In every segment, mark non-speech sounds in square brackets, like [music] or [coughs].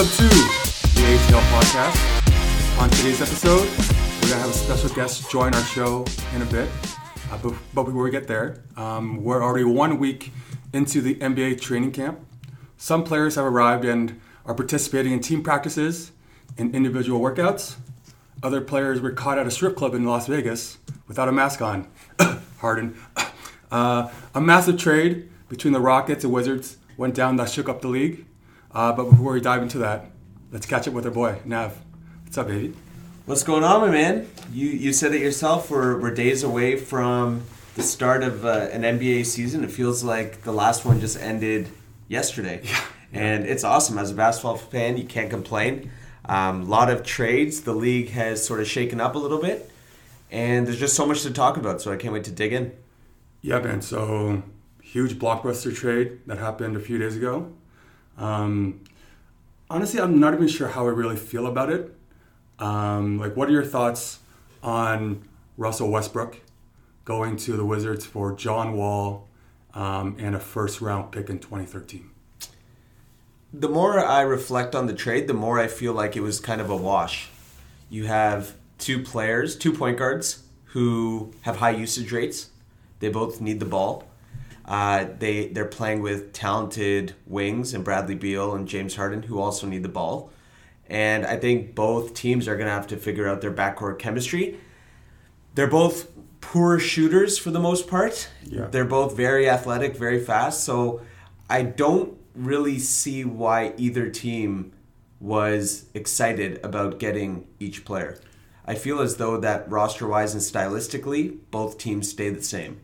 Welcome to the ATL podcast. On today's episode, we're going to have a special guest join our show in a bit. Uh, but, but before we get there, um, we're already one week into the NBA training camp. Some players have arrived and are participating in team practices and individual workouts. Other players were caught at a strip club in Las Vegas without a mask on. [coughs] Harden. [coughs] Uh, a massive trade between the Rockets and Wizards went down that shook up the league. Uh, but before we dive into that, let's catch up with our boy, Nav. What's up, baby? What's going on, my man? You you said it yourself. We're, we're days away from the start of uh, an NBA season. It feels like the last one just ended yesterday. [laughs] Yeah. And it's awesome. As a basketball fan, you can't complain. A um, lot of trades. The league has sort of shaken up a little bit. And there's just so much to talk about, so I can't wait to dig in. Yeah, man. So huge blockbuster trade that happened a few days ago. Um, honestly, I'm not even sure how I really feel about it. Um, like, what are your thoughts on Russell Westbrook going to the Wizards for John Wall um, and a first round pick in 2013? The more I reflect on the trade, the more I feel like it was kind of a wash. You have two players, two point guards, who have high usage rates. They both need the ball. Uh, they they're playing with talented wings and Bradley Beal and James Harden who also need the ball, and I think both teams are gonna have to figure out their backcourt chemistry. They're both poor shooters for the most part. Yeah. They're both very athletic, very fast. So I don't really see why either team was excited about getting each player. I feel as though that roster wise and stylistically, both teams stay the same.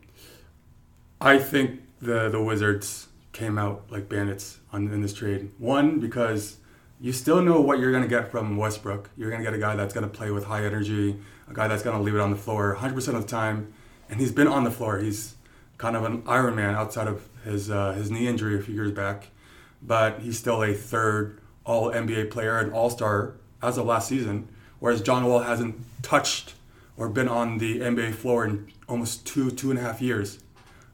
I think the the Wizards came out like bandits on in this trade. One because you still know what you're gonna get from Westbrook. You're gonna get a guy that's gonna play with high energy, a guy that's gonna leave it on the floor 100% of the time, and he's been on the floor. He's kind of an Iron Man outside of his uh, his knee injury a few years back, but he's still a third All NBA player and All Star as of last season. Whereas John Wall hasn't touched or been on the NBA floor in almost two two and a half years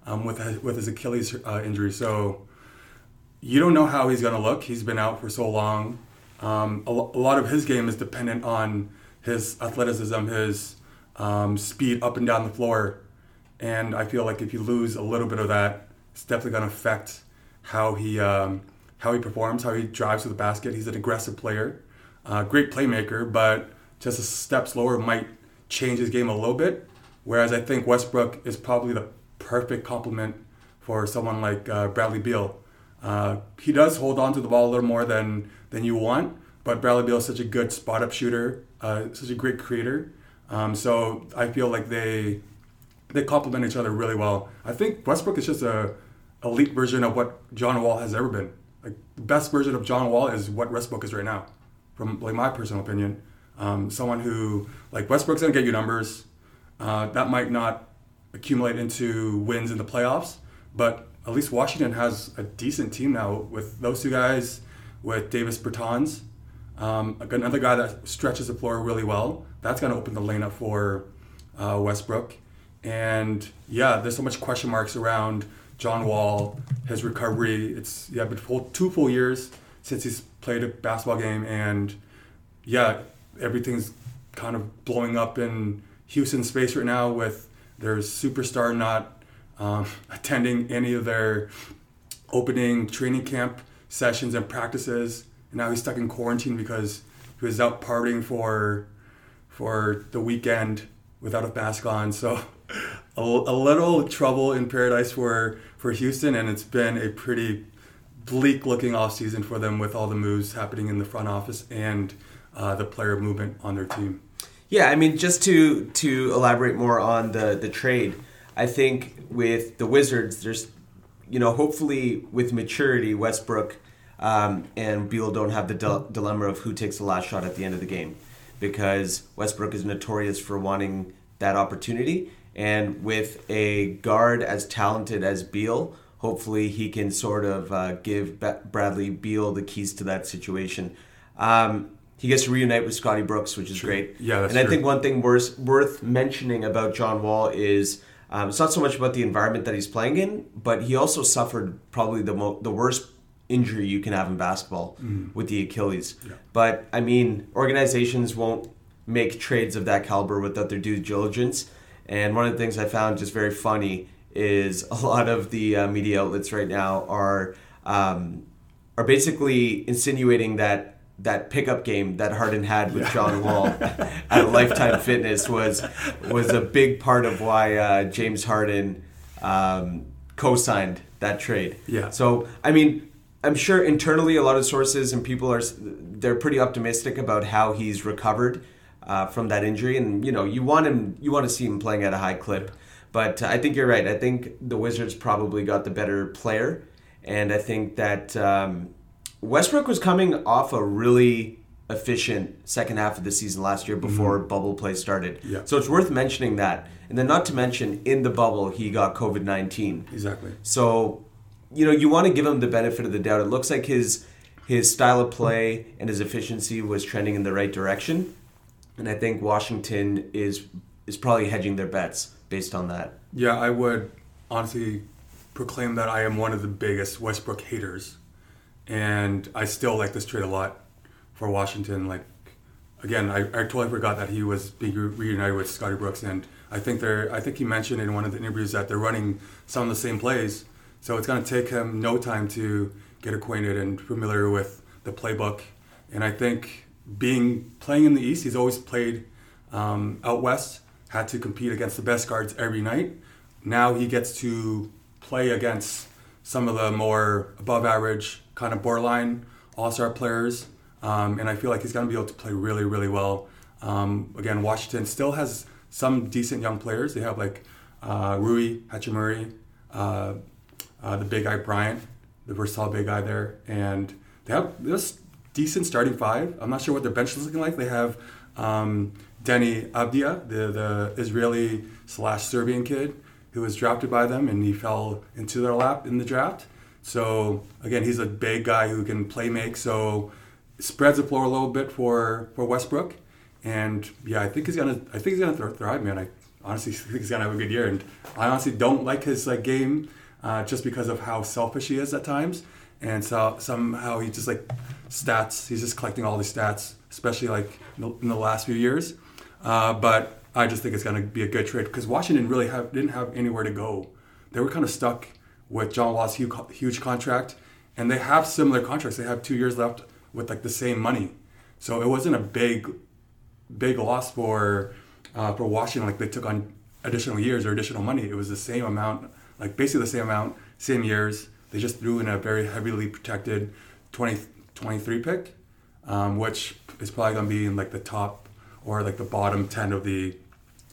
um, with his, with his Achilles uh, injury. So you don't know how he's going to look. He's been out for so long. Um, a, lot of his game is dependent on his athleticism, his um, speed up and down the floor. And I feel like if you lose a little bit of that, it's definitely going to affect how he um, how he performs, how he drives to the basket. He's an aggressive player, uh, great playmaker, but just a step slower might change his game a little bit. Whereas I think Westbrook is probably the perfect complement for someone like uh, Bradley Beal. Uh, he does hold on to the ball a little more than than you want, but Bradley Beal is such a good spot up shooter, uh, such a great creator. Um, so I feel like they they complement each other really well. I think Westbrook is just a elite version of what John Wall has ever been. Like the best version of John Wall is what Westbrook is right now, from like my personal opinion. Um, someone who like Westbrook's gonna get you numbers. Uh, that might not accumulate into wins in the playoffs, but at least Washington has a decent team now with those two guys, with Davis Bertans, um, another guy that stretches the floor really well. That's going to open the lane up for uh, Westbrook. And yeah, there's so much question marks around John Wall, his recovery. It's yeah, been full, two full years since he's played a basketball game, and yeah, everything's kind of blowing up in Houston space right now with their superstar not um, [laughs] attending any of their opening training camp sessions and practices. And now he's stuck in quarantine because he was out partying for for the weekend without a mask on. So [laughs] a, a little trouble in paradise for for Houston, and it's been a pretty bleak looking off season for them with all the moves happening in the front office and uh, the player movement on their team. Yeah, I mean, just to to elaborate more on the the trade, I think with the Wizards, there's, you know, hopefully with maturity, Westbrook um, and Beal don't have the dil- dilemma of who takes the last shot at the end of the game, because Westbrook is notorious for wanting that opportunity, and with a guard as talented as Beal, hopefully he can sort of uh, give Bradley Beal the keys to that situation. Um, he gets to reunite with Scotty Brooks, which is True. great. Yeah, and I true. think one thing worth worth mentioning about John Wall is um, it's not so much about the environment that he's playing in, but he also suffered probably the mo- the worst injury you can have in basketball Mm. with the Achilles. Yeah. But I mean, organizations won't make trades of that caliber without their due diligence. And one of the things I found just very funny is [laughs] a lot of the uh, media outlets right now are um, are basically insinuating that that pickup game that Harden had with John Wall [laughs] at Lifetime Fitness was was a big part of why uh, James Harden um, co-signed that trade. Yeah. So I mean, I'm sure internally a lot of sources and people are they're pretty optimistic about how he's recovered uh, from that injury, and you know you want him you want to see him playing at a high clip. But I think you're right. I think the Wizards probably got the better player, and I think that um, Westbrook was coming off a really efficient second half of the season last year before bubble play started. Mm-hmm. Yeah. So it's worth mentioning that. And then not to mention in the bubble he got COVID nineteen. Exactly. So, you know, you want to give him the benefit of the doubt. It looks like his his style of play and his efficiency was trending in the right direction, and I think Washington is is probably hedging their bets based on that. Yeah, I would honestly proclaim that I am one of the biggest Westbrook haters, and I still like this trade a lot for Washington. Like, again, I, I totally forgot that he was being reunited with Scotty Brooks, and I think they're. I think he mentioned in one of the interviews that they're running some of the same plays, so it's going to take him no time to get acquainted and familiar with the playbook. And I think being playing in the East, he's always played um, out west, had to compete against the best guards every night. Now he gets to play against some of the more above average, kind of borderline all star players. Um, and I feel like he's going to be able to play really, really well. Um, again, Washington still has some decent young players. They have like uh, Rui Hachimura, uh, uh, the big guy Bryant, the versatile big guy there, and they have this decent starting five. I'm not sure what their bench is looking like. They have um, Deni Avdija, the the Israeli slash Serbian kid who was drafted by them, and he fell into their lap in the draft. So again, he's a big guy who can play make. So spreads the floor a little bit for for Westbrook, and yeah, I think he's gonna I think he's gonna thri- thrive, man. I honestly [laughs] think he's gonna have a good year, and I honestly don't like his like game uh, just because of how selfish he is at times, and so somehow he just like stats. He's just collecting all these stats, especially like in the, in the last few years. Uh, but I just think it's gonna be a good trade because Washington really have didn't have anywhere to go. They were kind of stuck with John Wall's huge, contract, and they have similar contracts. They have two years left with like the same money, so it wasn't a big, big loss for uh, for Washington. Like they took on additional years or additional money. It was the same amount, like basically the same amount, same years. They just threw in a very heavily protected 20, 23 pick, um, which is probably going to be in like the top or like the bottom ten of the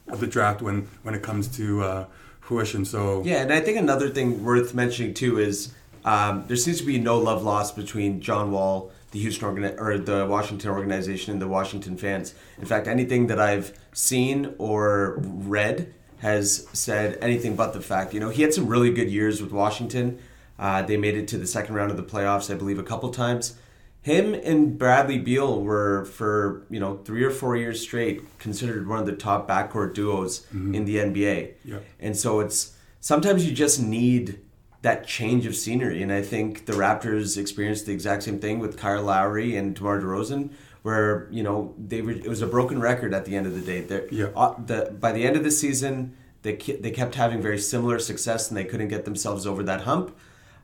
of the draft when when it comes to uh, fruition. So Yeah, and I think another thing worth mentioning too is um, there seems to be no love lost between John Wall, the Houston organi- or the Washington organization, and the Washington fans. In fact, anything that I've seen or read has said anything but the fact. You know, he had some really good years with Washington. Uh, they made it to the second round of the playoffs, I believe, a couple times. Him and Bradley Beal were for you know three or four years straight considered one of the top backcourt duos in the NBA. Yeah. And so it's sometimes you just need that change of scenery. And I think the Raptors experienced the exact same thing with Kyle Lowry and DeMar DeRozan, where you know they were. It was a broken record at the end of the day. Yeah. uh, the by the end of the season, they they kept having very similar success, and they couldn't get themselves over that hump.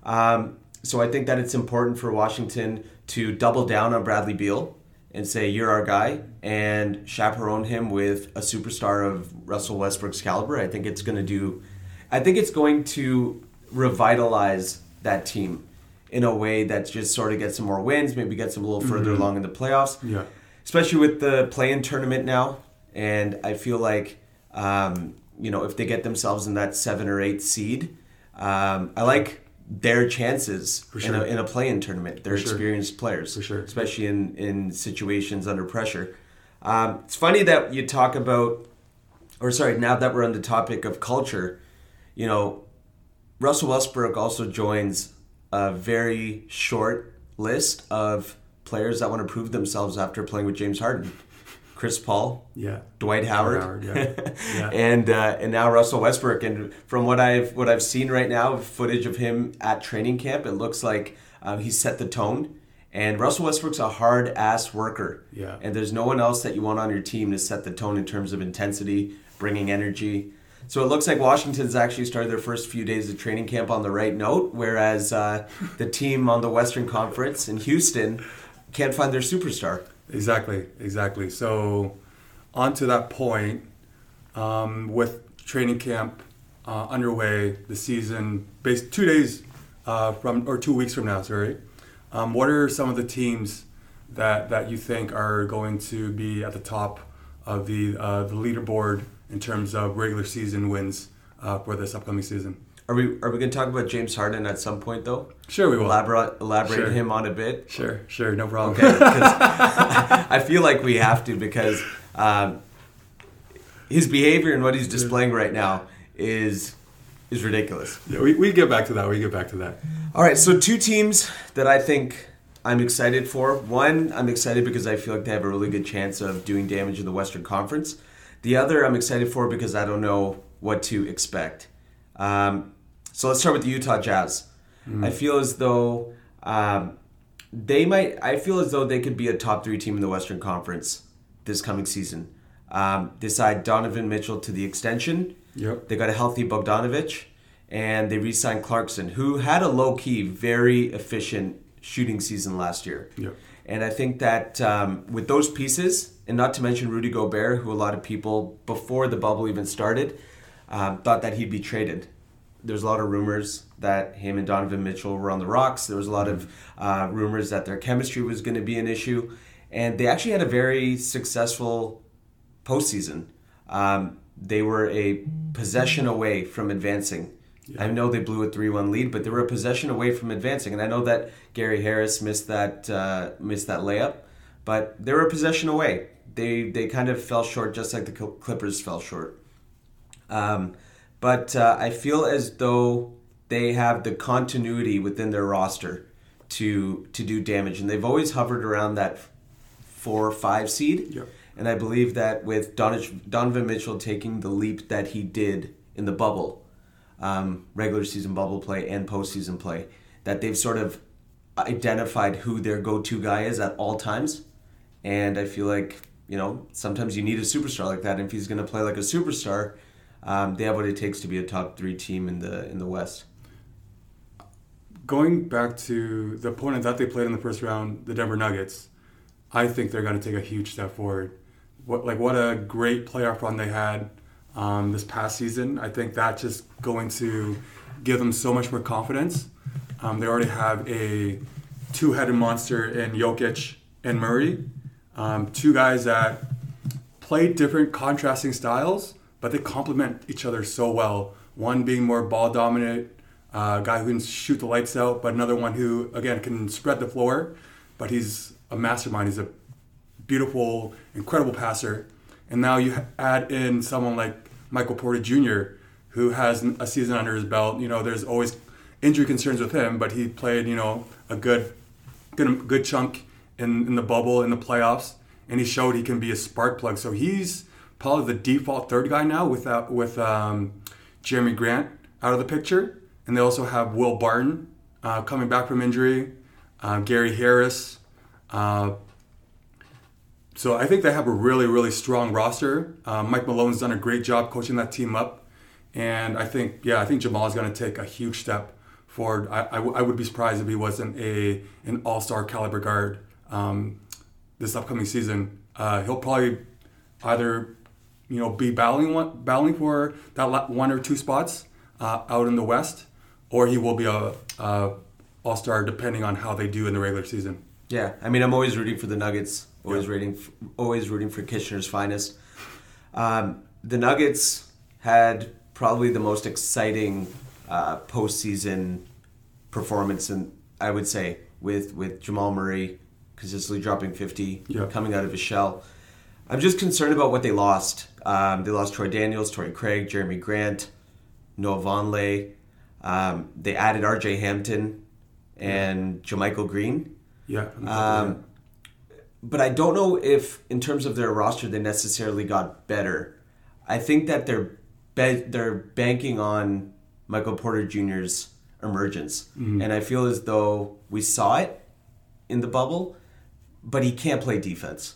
Um, so I think that it's important for Washington to double down on Bradley Beal and say you're our guy and chaperone him with a superstar of Russell Westbrook's caliber. I think it's going to do. I think it's going to revitalize that team in a way that just sort of gets some more wins, maybe gets them a little further along in the playoffs yeah, especially with the play-in tournament now. And I feel like, um, you know, if they get themselves in that seven or eight seed, um, I like their chances For in, a, sure. in a play-in tournament. They're For sure. experienced players, For sure. especially in in situations under pressure. Um, it's funny that you talk about, or sorry, now that we're on the topic of culture, you know, Russell Westbrook also joins a very short list of players that want to prove themselves after playing with James Harden. Chris Paul, yeah. Dwight Howard, Howard, yeah. [laughs] Yeah. and uh, and now Russell Westbrook. And from what I've what I've seen right now, footage of him at training camp, it looks like Um, he set the tone. And Russell Westbrook's a hard ass worker. Yeah. And there's no one else that you want on your team to set the tone in terms of intensity, bringing energy. So it looks like Washington's actually started their first few days of training camp on the right note, whereas uh, the team on the Western Conference in Houston can't find their superstar. Exactly, exactly. So, on to that point, um, with training camp uh, underway, the season based two days uh, from or two weeks from now. Sorry, um, what are some of the teams that that you think are going to be at the top of the uh, the leaderboard in terms of regular season wins uh, for this upcoming season? Are we are we going to talk about James Harden at some point though? Sure, we will. Elaborate elaborate Sure. him on a bit. Sure, sure, no problem. Okay, [laughs] I feel like we have to because um, his behavior and what he's displaying right now is is ridiculous. Yeah, we, we get back to that. We get back to that. All right, so two teams that I think I'm excited for. One, I'm excited because I feel like they have a really good chance of doing damage in the Western Conference. The other, I'm excited for because I don't know what to expect. Um, so let's start with the Utah Jazz. I feel as though um, they might. I feel as though they could be a top three team in the Western Conference this coming season. Um, they signed Donovan Mitchell to the extension. Yep. They got a healthy Bogdanovich, and they re-signed Clarkson, who had a low-key, very efficient shooting season last year. Yep. And I think that um, with those pieces, and not to mention Rudy Gobert, who a lot of people before the bubble even started um, thought that he'd be traded. There's a lot of rumors that him and Donovan Mitchell were on the rocks. There was a lot of uh, rumors that their chemistry was going to be an issue, and they actually had a very successful postseason. Um, they were a possession away from advancing. I know they blew a three-one lead, but they were a possession away from advancing. And I know that Gary Harris missed that uh, missed that layup, but they were a possession away. They they kind of fell short, just like the Clippers fell short. Um, but uh, I feel as though they have the continuity within their roster to to do damage, and they've always hovered around that four or five seed. Yep. And I believe that with Don- Donovan Mitchell taking the leap that he did in the bubble, um, regular season bubble play and postseason play, that they've sort of identified who their go-to guy is at all times. And I feel like you know sometimes you need a superstar like that. And if he's going to play like a superstar, um, they have what it takes to be a top three team in the in the West. Going back to the opponent that they played in the first round, the Denver Nuggets, I think they're going to take a huge step forward. What like what a great playoff run they had um, this past season. I think that's just going to give them so much more confidence. Um, they already have a two-headed monster in Jokic and Murray, um, two guys that play different contrasting styles, but they complement each other so well. One being more ball dominant, uh, guy who can shoot the lights out, but another one who again can spread the floor, but he's a mastermind. He's a beautiful, incredible passer. And now you add in someone like Michael Porter Jr., who has a season under his belt. You know, there's always injury concerns with him, but he played, you know, a good, good, good chunk in, in the bubble in the playoffs, and he showed he can be a spark plug. So he's probably the default third guy now without with um, Jerami Grant out of the picture, and they also have Will Barton uh, coming back from injury, uh, Gary Harris. Uh, so I think they have a really, really strong roster. Uh, Mike Malone's done a great job coaching that team up, and I think, yeah, I think Jamal is going to take a huge step forward. I, I, w- I would be surprised if he wasn't a an All Star caliber guard um, this upcoming season. Uh, he'll probably either, you know, be battling one, battling for that one or two spots uh, out in the West, or he will be a, a All Star depending on how they do in the regular season. Yeah, I mean, I'm always rooting for the Nuggets. Always Yeah. rooting, always rooting for Kitchener's finest. Um, the Nuggets had probably the most exciting uh, postseason performance, and I would say with with Jamal Murray consistently dropping 50, Yeah. coming out of his shell. I'm just concerned about what they lost. Um, they lost Troy Daniels, Torrey Craig, Jerami Grant, Noah Vonleh. Um, they added R.J. Hampton and JaMychal Green. Yeah. Um, but I don't know if, in terms of their roster, they necessarily got better. I think that they're be- they're banking on Michael Porter Jr.'s emergence. And I feel as though we saw it in the bubble, but he can't play defense.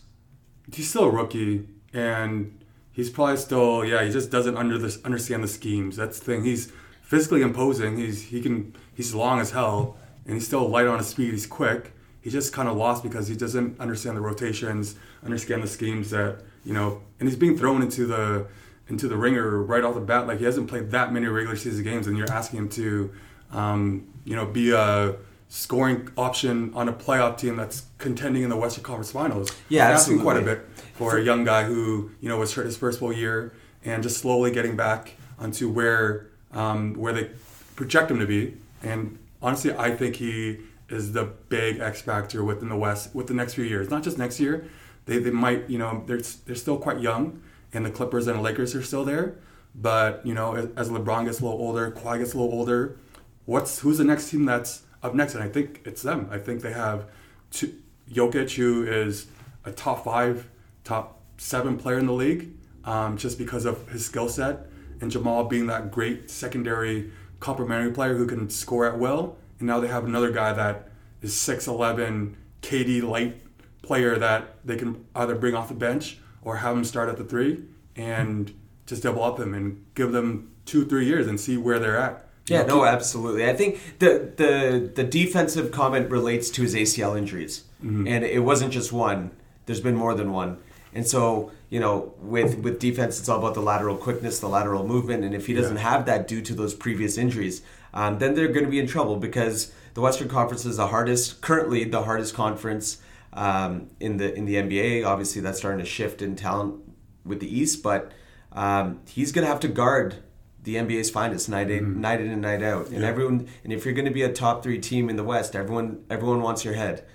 He's still a rookie, and he's probably still yeah. He just doesn't under this, understand the schemes. That's the thing. He's physically imposing. He's he can he's long as hell, and he's still light on his speed. He's quick. He's just kind of lost because he doesn't understand the rotations, understand the schemes that you know, and he's being thrown into the into the ringer right off the bat. Like he hasn't played that many regular season games, and you're asking him to, um, you know, be a scoring option on a playoff team that's contending in the Western Conference Finals. Yeah, It's asking quite a bit for a young guy who you know was hurt his first full year and just slowly getting back onto where um, where they project him to be. And honestly, I think he is the big X factor within the West with the next few years. Not just next year. They, they might you know they're they're still quite young, and the Clippers and the Lakers are still there. But you know, as, as LeBron gets a little older, Kawhi gets a little older, what's who's the next team that's up next? And I think it's them. I think they have two, Jokic, who is a top five, top seven player in the league, um, just because of his skill set, and Jamal being that great secondary complementary player who can score at will. And now they have another guy that is 6'11, KD light player that they can either bring off the bench or have him start at the three and just double up him and give them two, three years and see where they're at. Yeah, no, absolutely. I think the the the defensive comment relates to his ACL injuries, and it wasn't just one. There's been more than one, and so you know, with with defense, it's all about the lateral quickness, the lateral movement, and if he doesn't have that due to those previous injuries, um, then they're going to be in trouble because the Western Conference is the hardest, currently the hardest conference um, in the in the NBA. Obviously, that's starting to shift in talent with the East, but um, he's going to have to guard the NBA's finest night in, night in and night out. And everyone, and if you're going to be a top three team in the West, everyone everyone wants your head.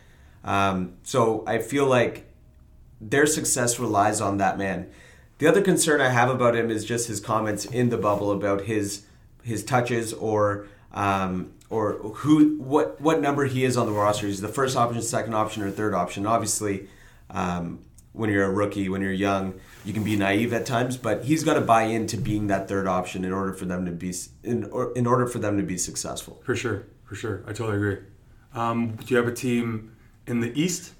Um, so I feel like their success relies on that man. The other concern I have about him is just his comments in the bubble about his his touches or um, or who what what number he is on the roster. He's the first option, second option, or third option. Obviously, um, when you're a rookie, when you're young, you can be naive at times, but he's got to buy into being that third option in order for them to be in or, in order for them to be successful. For sure, for sure. I totally agree. Um, do you have a team in the East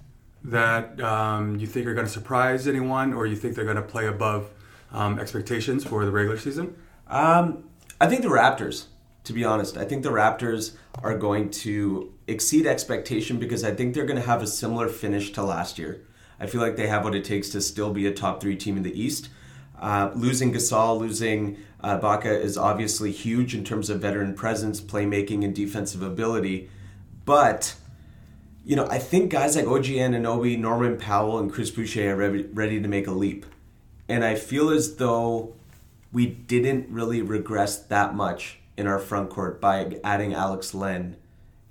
that um, you think are going to surprise anyone, or you think they're going to play above um, expectations for the regular season? Um, I think the Raptors, to be honest, I think the Raptors are going to exceed expectation because I think they're going to have a similar finish to last year. I feel like they have what it takes to still be a top three team in the East. Uh, losing Gasol, losing uh, Baca is obviously huge in terms of veteran presence, playmaking, and defensive ability. But you know, I think guys like OG Anunoby, Norman Powell, and Chris Boucher are ready, ready to make a leap. And I feel as though we didn't really regress that much in our front court by adding Alex Len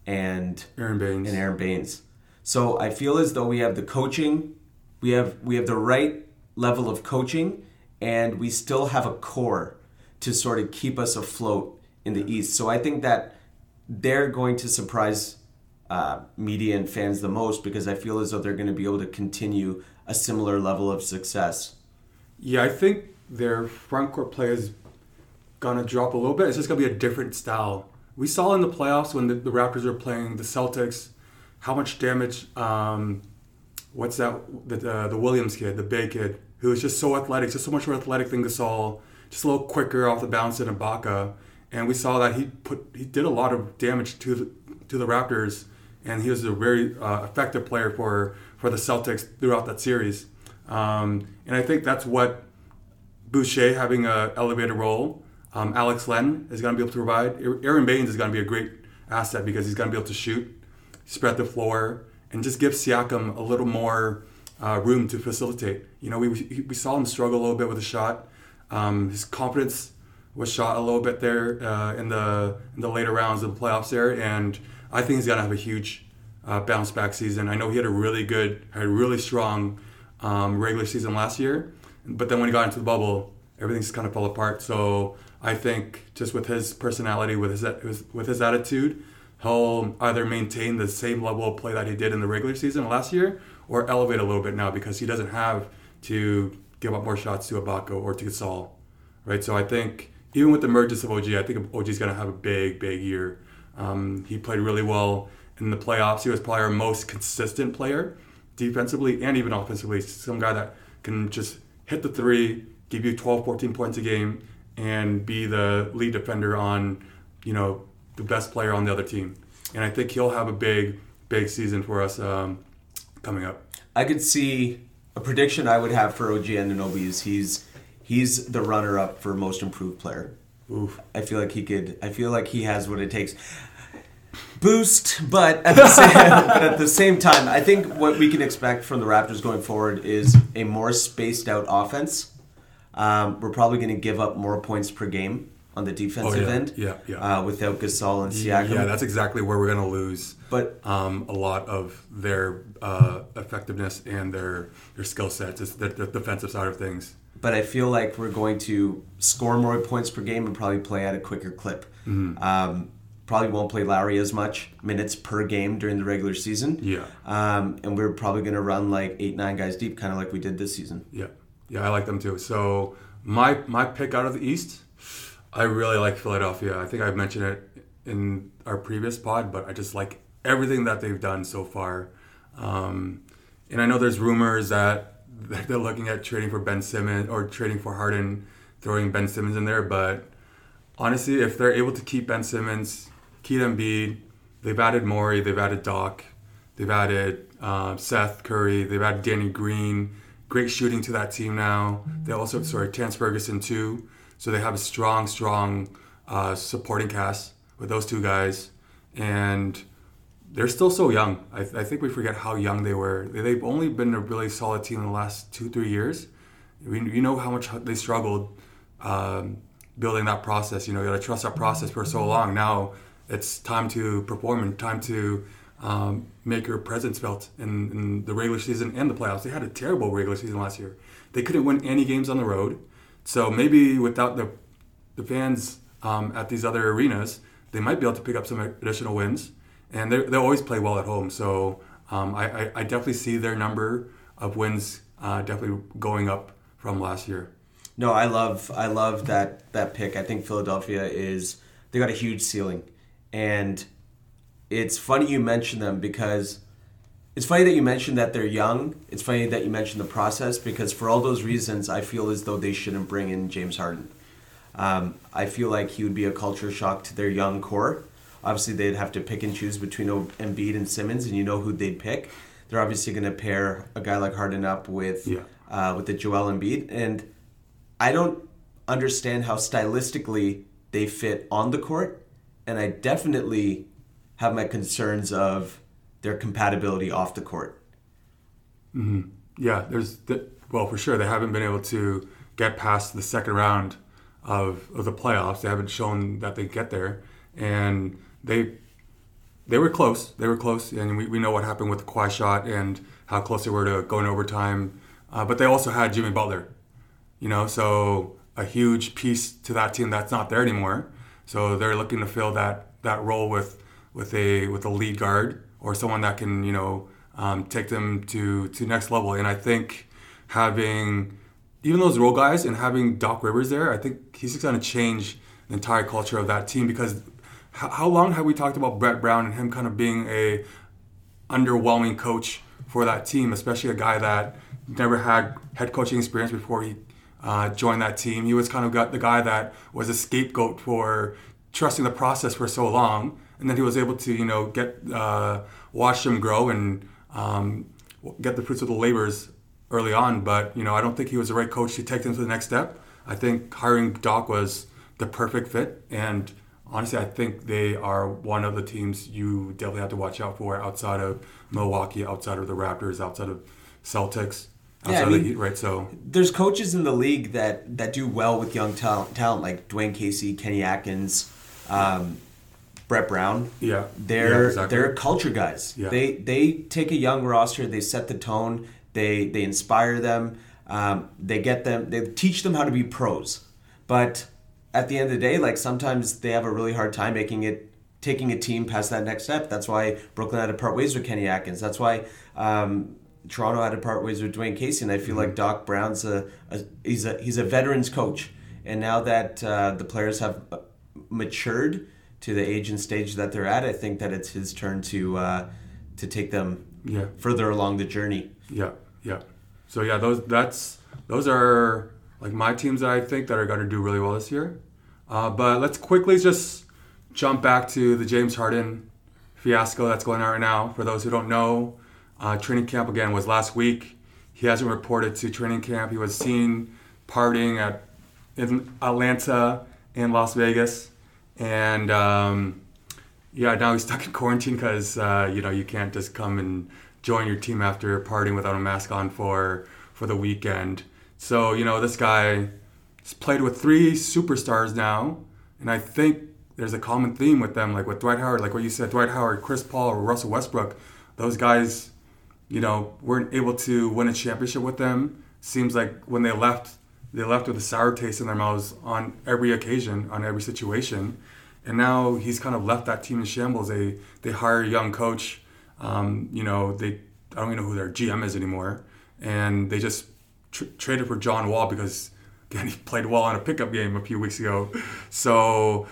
and Aron Baynes. and Aron Baynes. So I feel as though we have the coaching, we have we have the right level of coaching, and we still have a core to sort of keep us afloat in the East. So I think that they're going to surprise uh, media and fans the most because I feel as though they're going to be able to continue a similar level of success. Yeah, I think their front court play is gonna drop a little bit. It's just gonna be a different style. We saw in the playoffs when the, the Raptors were playing the Celtics, how much damage. Um, what's that? The uh, the Williams kid, the big kid, who was just so athletic, just so much more athletic than Gasol, just a little quicker off the bounce than Ibaka. And we saw that he put he did a lot of damage to the, to the Raptors, and he was a very uh, effective player for for the Celtics throughout that series. Um, and I think that's what Boucher having a elevated role. Um, Alex Len is going to be able to provide. Aron Baynes is going to be a great asset because he's going to be able to shoot, spread the floor, and just give Siakam a little more uh, room to facilitate. You know, we, we saw him struggle a little bit with the shot. Um, his confidence was shot a little bit there uh, in the in the later rounds of the playoffs there, and I think he's to have a huge uh, bounce back season. I know he had a really good, had a really strong um, regular season last year, but then when he got into the bubble, everything just kind of fell apart. So I think just with his personality, with his with his attitude, he'll either maintain the same level of play that he did in the regular season last year, or elevate a little bit now because he doesn't have to give up more shots to Ibaka or to Gasol, right? So I think even with the emergence of OG, I think OG is going to have a big, big year Um, he played really well in the playoffs. He was probably our most consistent player defensively and even offensively. Some guy that can just hit the three, give you 12, 14 points a game, and be the lead defender on, you know, the best player on the other team. And I think he'll have a big, big season for us um, coming up. I could see a prediction I would have for OG Anunoby is he's he's the runner up for most improved player. Oof. I feel like he could. I feel like he has what it takes. Boost, but at the [laughs] same, but at the same time, I think what we can expect from the Raptors going forward is a more spaced out offense. Um, we're probably going to give up more points per game on the defensive Oh, yeah. end. Yeah, yeah. Uh, without Gasol and Siakam. Yeah, that's exactly where we're going to lose but um, a lot of their uh, effectiveness and their their skill sets. Is the, the defensive side of things. but I feel like we're going to score more points per game and probably play at a quicker clip. Mm-hmm. Um, probably won't play Lowry as much minutes per game during the regular season. Yeah. Um, and we're probably going to run like eight, nine guys deep, kind of like we did this season. Yeah, yeah, I like them too. So my my pick out of the East, I really like Philadelphia. I think I've mentioned it in our previous pod, but I just like everything that they've done so far. Um, and I know there's rumors that [laughs] they're looking at trading for Ben Simmons or trading for Harden, throwing Ben Simmons in there. But honestly, if they're able to keep Ben Simmons, keep Embiid, they've added Morey, they've added Doc, they've added uh, Seth Curry, they've added Danny Green. Great shooting to that team now. They also sorry Terrence Ferguson too. So they have a strong, strong uh, supporting cast with those two guys, and they're still so young. I, I think we forget how young they were. They've only been a really solid team in the last two, three years. We, you know how much they struggled um, building that process. You know, you got to trust that process for so long. Now it's time to perform and time to um, make your presence felt in, in the regular season and the playoffs. They had a terrible regular season last year. They couldn't win any games on the road. So maybe without the the fans um, at these other arenas, they might be able to pick up some additional wins. And they always play well at home. So um, I, I, I definitely see their number of wins uh, definitely going up from last year. No, I love I love that that pick. I think Philadelphia is they got a huge ceiling, and it's funny you mention them because it's funny that you mentioned that they're young. It's funny that you mentioned the process because for all those reasons, I feel as though they shouldn't bring in James Harden. Um, I feel like he would be a culture shock to their young core. Obviously, they'd have to pick and choose between O- Embiid and Simmons, and you know who they'd pick. They're obviously going to pair a guy like Harden up with Yeah. uh, with the Joel Embiid, and I don't understand how stylistically they fit on the court, and I definitely have my concerns of their compatibility off the court. Yeah, there's the, well for sure they haven't been able to get past the second round of, of the playoffs. They haven't shown that they get there, and they they were close. They were close, and we, we know what happened with the Kawhi shot and how close they were to going overtime. Uh, but they also had Jimmy Butler, you know, so a huge piece to that team that's not there anymore. So they're looking to fill that that role with with a with a lead guard or someone that can you know um, take them to to next level. And I think having even those role guys and having Doc Rivers there, I think he's going to change the entire culture of that team because how, how long have we talked about Brett Brown and him kind of being a underwhelming coach for that team, especially a guy that never had head coaching experience before he uh, joined that team. He was kind of got the guy that was a scapegoat for trusting the process for so long, and then he was able to you know get uh, watch him grow and um, get the fruits of the labors early on. But you know I don't think he was the right coach to take them to the next step. I think hiring Doc was the perfect fit, and honestly, I think they are one of the teams you definitely have to watch out for outside of Milwaukee, outside of the Raptors, outside of Celtics, outside Yeah, I of the Heat, right? So There's coaches in the league that, that do well with young talent, talent like Dwane Casey, Kenny Atkins, um, Brett Brown. yeah, They're yeah, exactly. they're culture guys. Yeah. They they take a young roster, they set the tone, they they inspire them, um, they get them, they teach them how to be pros. But at the end of the day, like sometimes they have a really hard time making it taking a team past that next step. That's why Brooklyn had to part ways with Kenny Atkins. That's why um, Toronto had to part ways with Dwane Casey. And I feel like Doc Brown's a, a he's a he's a veterans coach. And now that uh, the players have matured to the age and stage that they're at, I think that it's his turn to uh, to take them Yeah. further along the journey. Yeah, yeah. So yeah, those that's those are like my teams that I think that are going to do really well this year. Uh, but let's quickly just jump back to the James Harden fiasco that's going on right now. For those who don't know, uh, training camp again was last week. He hasn't reported to training camp. He was seen partying at in Atlanta and Las Vegas, and um, yeah, now he's [laughs] stuck in quarantine because uh, you know you can't just come and join your team after partying without a mask on for for the weekend. So you know this guy has played with three superstars now, and I think there's a common theme with them, like with Dwight Howard, like what you said, Dwight Howard, Chris Paul, Russell Westbrook. Those guys, you know, weren't able to win a championship with them. Seems like when they left, they left with a sour taste in their mouths on every occasion, on every situation. And now he's kind of left that team in shambles. They they hire a young coach. Um, you know, they I don't even know who their GM is anymore, and they just tr- traded for John Wall because [laughs] again he played well in a pickup game a few weeks ago. So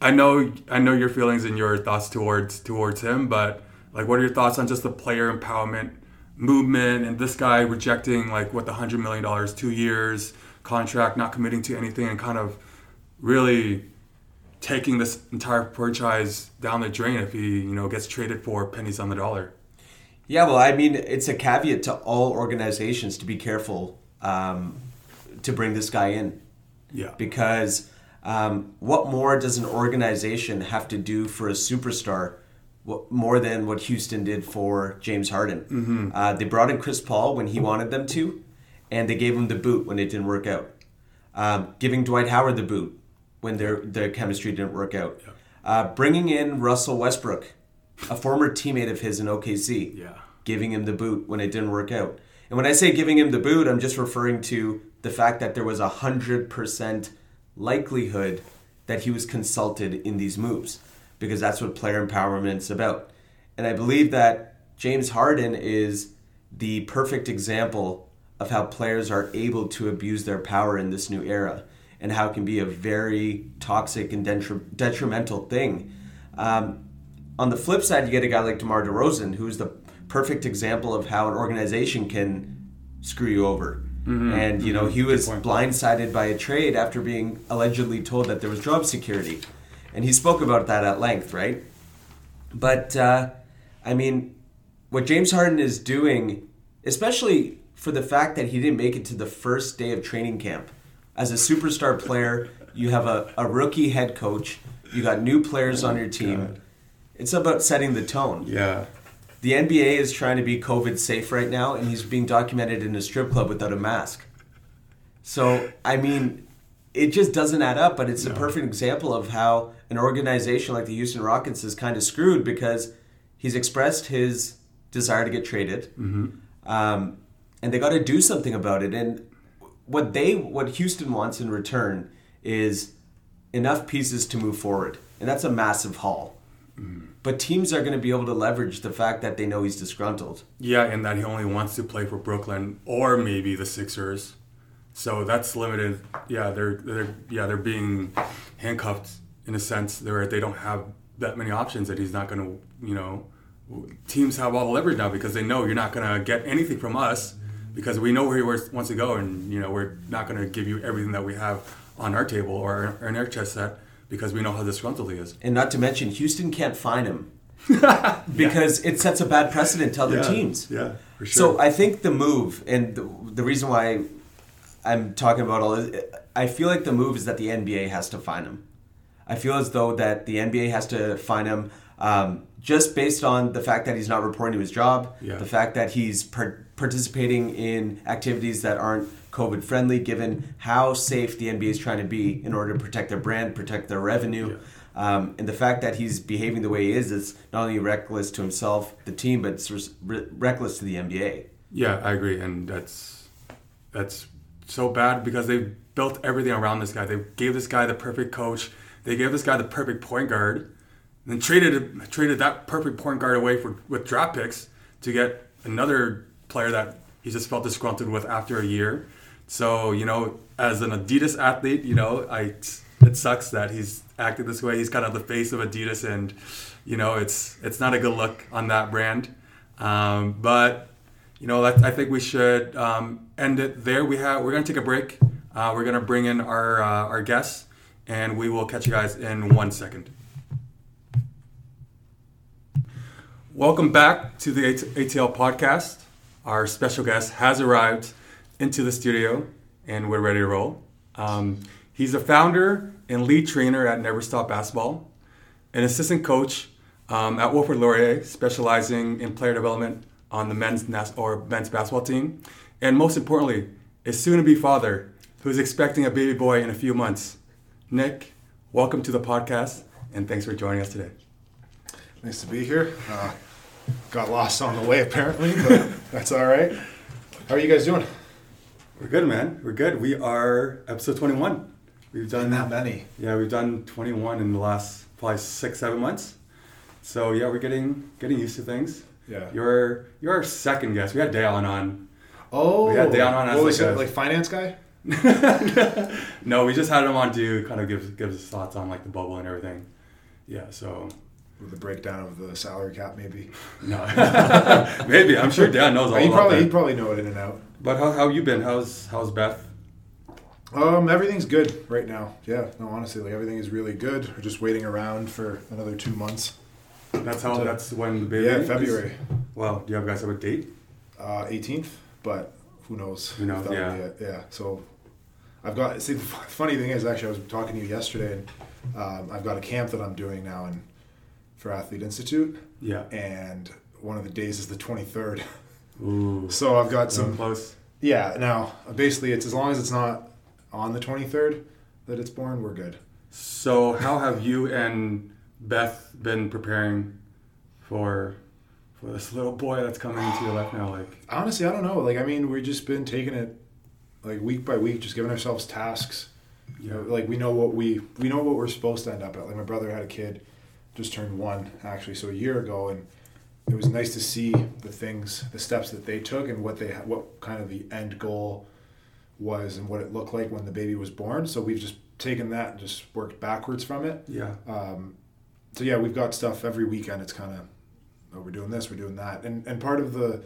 I know I know your feelings and your thoughts towards towards him, but like, what are your thoughts on just the player empowerment movement and this guy rejecting like what the hundred million dollars, two years contract, not committing to anything, and kind of really taking this entire franchise down the drain if he you know gets traded for pennies on the dollar. Yeah, well, I mean, it's a caveat to all organizations to be careful um, to bring this guy in Yeah. because um, what more does an organization have to do for a superstar more than what Houston did for James Harden? Uh, they brought in Chris Paul when he wanted them to, and they gave him the boot when it didn't work out. Um, giving Dwight Howard the boot when their their chemistry didn't work out. Uh, bringing in Russell Westbrook, a former teammate of his in OKC Yeah. giving him the boot when it didn't work out. And when I say giving him the boot, I'm just referring to the fact that there was a hundred percent likelihood that he was consulted in these moves, because that's what player empowerment's about. And I believe that James Harden is the perfect example of how players are able to abuse their power in this new era, and how it can be a very toxic and detri- detrimental thing. Um, on the flip side, you get a guy like DeMar DeRozan, who's the perfect example of how an organization can screw you over. And you know, he was blindsided by a trade after being allegedly told that there was job security, and he spoke about that at length, right? But uh, I mean, what James Harden is doing, especially for the fact that he didn't make it to the first day of training camp, as a superstar player, you have a, a rookie head coach, you got new players on your team. It's about setting the tone. Yeah. The NBA is trying to be COVID safe right now, and he's being documented in a strip club without a mask. So, I mean, it just doesn't add up, but it's a perfect example of how an organization like the Houston Rockets is kind of screwed because he's expressed his desire to get traded, um, and they got to do something about it. And what they, what Houston wants in return, is enough pieces to move forward, and that's a massive haul. But teams are going to be able to leverage the fact that they know he's disgruntled. Yeah, and that he only wants to play for Brooklyn or maybe the Sixers. So that's limited. Yeah, they're they're yeah they're being handcuffed in a sense. They're they don't have that many options that he's not going to you know. Teams have all the leverage now because they know you're not going to get anything from us because we know where he wants to go and you know we're not going to give you everything that we have on our table or, in our chest set because we know how disgruntled he is. And not to mention, Houston can't find him [laughs] [laughs] because it sets a bad precedent to other teams. Yeah, for sure. So I think the move, and the, the reason why I'm talking about all this, I feel like the move is that the NBA has to find him. I feel as though that the NBA has to fine him um, just based on the fact that he's not reporting to his job, Yeah. the fact that he's par- participating in activities that aren't COVID friendly, given how safe the NBA is trying to be in order to protect their brand, protect their revenue. Um, and the fact that he's behaving the way he is is not only reckless to himself, the team, but it's re- reckless to the NBA. Yeah, I agree, and that's that's so bad because they built everything around this guy. They gave this guy the perfect coach. They gave this guy the perfect point guard, and then traded traded that perfect point guard away for with draft picks to get another player that he just felt disgruntled with after a year. So you know, as an Adidas athlete, you know, I it sucks that he's acted this way. He's kind of the face of Adidas, and you know, it's it's not a good look on that brand. Um, but you know, I think we should um, end it there. We have we're gonna take a break. Uh, we're gonna bring in our uh, our guests, and we will catch you guys in one second. Welcome back to the ATL podcast. Our special guest has arrived into the studio, and we're ready to roll. Um, he's a founder and lead trainer at Never Stop Basketball, an assistant coach um, at Wilfrid Laurier, specializing in player development on the men's nas- or men's basketball team, and most importantly, a soon-to-be father who's expecting a baby boy in a few months. Nick, welcome to the podcast, and thanks for joining us today. Nice to be here. Uh, got lost on the way apparently, but [laughs] that's all right. How are you guys doing? We're good, man. We're good. We are episode 21. We've done that many. Yeah, we've done 21 in the last probably six, seven months. So yeah, we're getting getting used to things. Yeah. You're you're our second guest. We had Dale on. Oh. We had Dale on as what was like it, a- like finance guy? [laughs] no, we just had him on to kind of give give his thoughts on like the bubble and everything. Yeah, so With the breakdown of the salary cap, maybe. no, [laughs] maybe I'm sure Dan knows all he probably he probably know it in and out. But how how you been? How's how's Beth? Um, everything's good right now. Yeah, no, honestly, like everything is really good. We're just waiting around for another two months. That's how. That's when the baby. Yeah? February Wow. Do you have guys have a date? uh, 18th, but who knows? Who knows, yeah. Yeah. So I've got. See, the f- funny thing is, actually, I was talking to you yesterday, and um, I've got a camp that I'm doing now in for Athlete Institute, Yeah. and one of the days is the 23rd. Ooh. [laughs] So I've got some. close. Yeah. Now, basically, it's as long as it's not on the 23rd that it's born, we're good. So how have you and Beth been preparing for for this little boy that's coming into your life now? Like, Honestly, I don't know. Like, I mean, we've just been taking it like week by week, just giving ourselves tasks. You know, like we know what we we know what we're supposed to end up at. Like my brother had a kid, just turned one actually, so a year ago, and it was nice to see the things, the steps that they took, and what they what kind of the end goal was, and what it looked like when the baby was born. So we've just taken that and just worked backwards from it. yeah, Um, so yeah, we've got stuff every weekend. It's kind of oh, we're doing this, we're doing that, and and part of the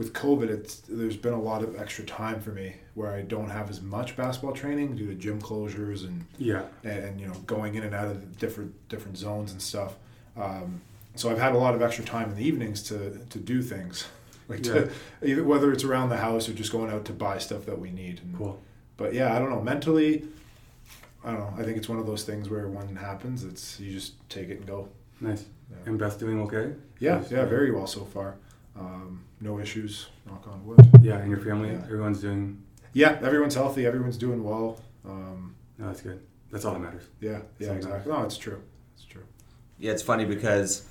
with COVID, it's there's been a lot of extra time for me where I don't have as much basketball training due to gym closures and yeah, and, and you know going in and out of different different zones and stuff. Um, so I've had a lot of extra time in the evenings to to do things, [laughs] like Yeah. to either whether it's around the house or just going out to buy stuff that we need. And, cool. But yeah, I don't know. Mentally, I don't know. I think it's one of those things where when it happens, it's you just take it and go. Nice. Yeah. And Beth doing okay? Yeah, yeah, very well so far. Um, no issues. Knock on wood. Yeah, and your family, Yeah. everyone's doing. Yeah, everyone's healthy. Everyone's doing well. Um, No, that's good. That's all that matters. yeah, yeah, Same exactly. No, it's true. It's true. Yeah, it's funny because,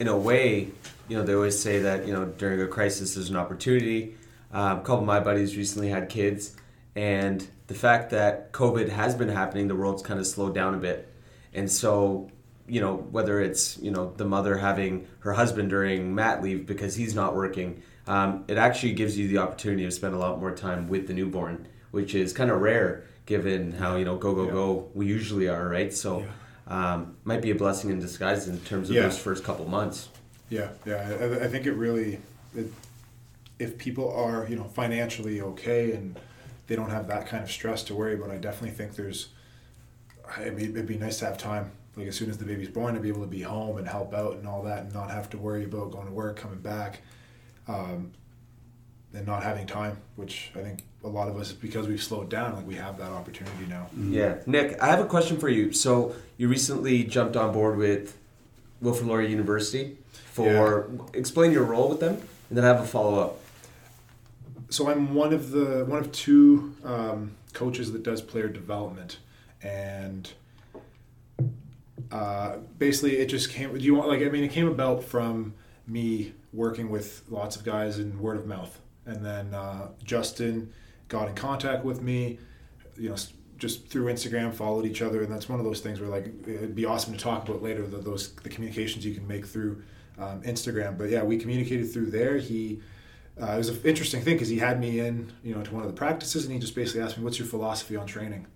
in a way, you know, they always say that you know during a crisis there's an opportunity. Um, a couple of my buddies recently had kids, and the fact that COVID has been happening, the world's kind of slowed down a bit, and so you know whether it's you know the mother having her husband during mat leave because he's not working, um, it actually gives you the opportunity to spend a lot more time with the newborn, which is kind of rare given how you know go go Yeah. go we usually are, right? So um, might be a blessing in disguise in terms of Yeah. those first couple months. Yeah, yeah. I, I think it really, it, if people are you know financially okay and they don't have that kind of stress to worry about, I definitely think there's. I mean, it'd be nice to have time. Like as soon as the baby's born, to be able to be home and help out and all that, and not have to worry about going to work, coming back, um, and not having time. Which I think a lot of us, because we've slowed down, like we have that opportunity now. Yeah, Nick, I have a question for you. So you recently jumped on board with Wilfrid Laurier University for explain your role with them, and then I have a follow up. so I'm one of the one of two um, coaches that does player development, and uh, basically it just came. Do you want like I mean it came about from me working with lots of guys in word of mouth, and then uh, Justin got in contact with me, you know. Just through Instagram, followed each other, and that's one of those things where like it'd be awesome to talk about later. The, those the communications you can make through um, Instagram. But yeah, we communicated through there. He uh, it was an interesting thing because he had me in, you know, to one of the practices, and he just basically asked me, "What's your philosophy on training?"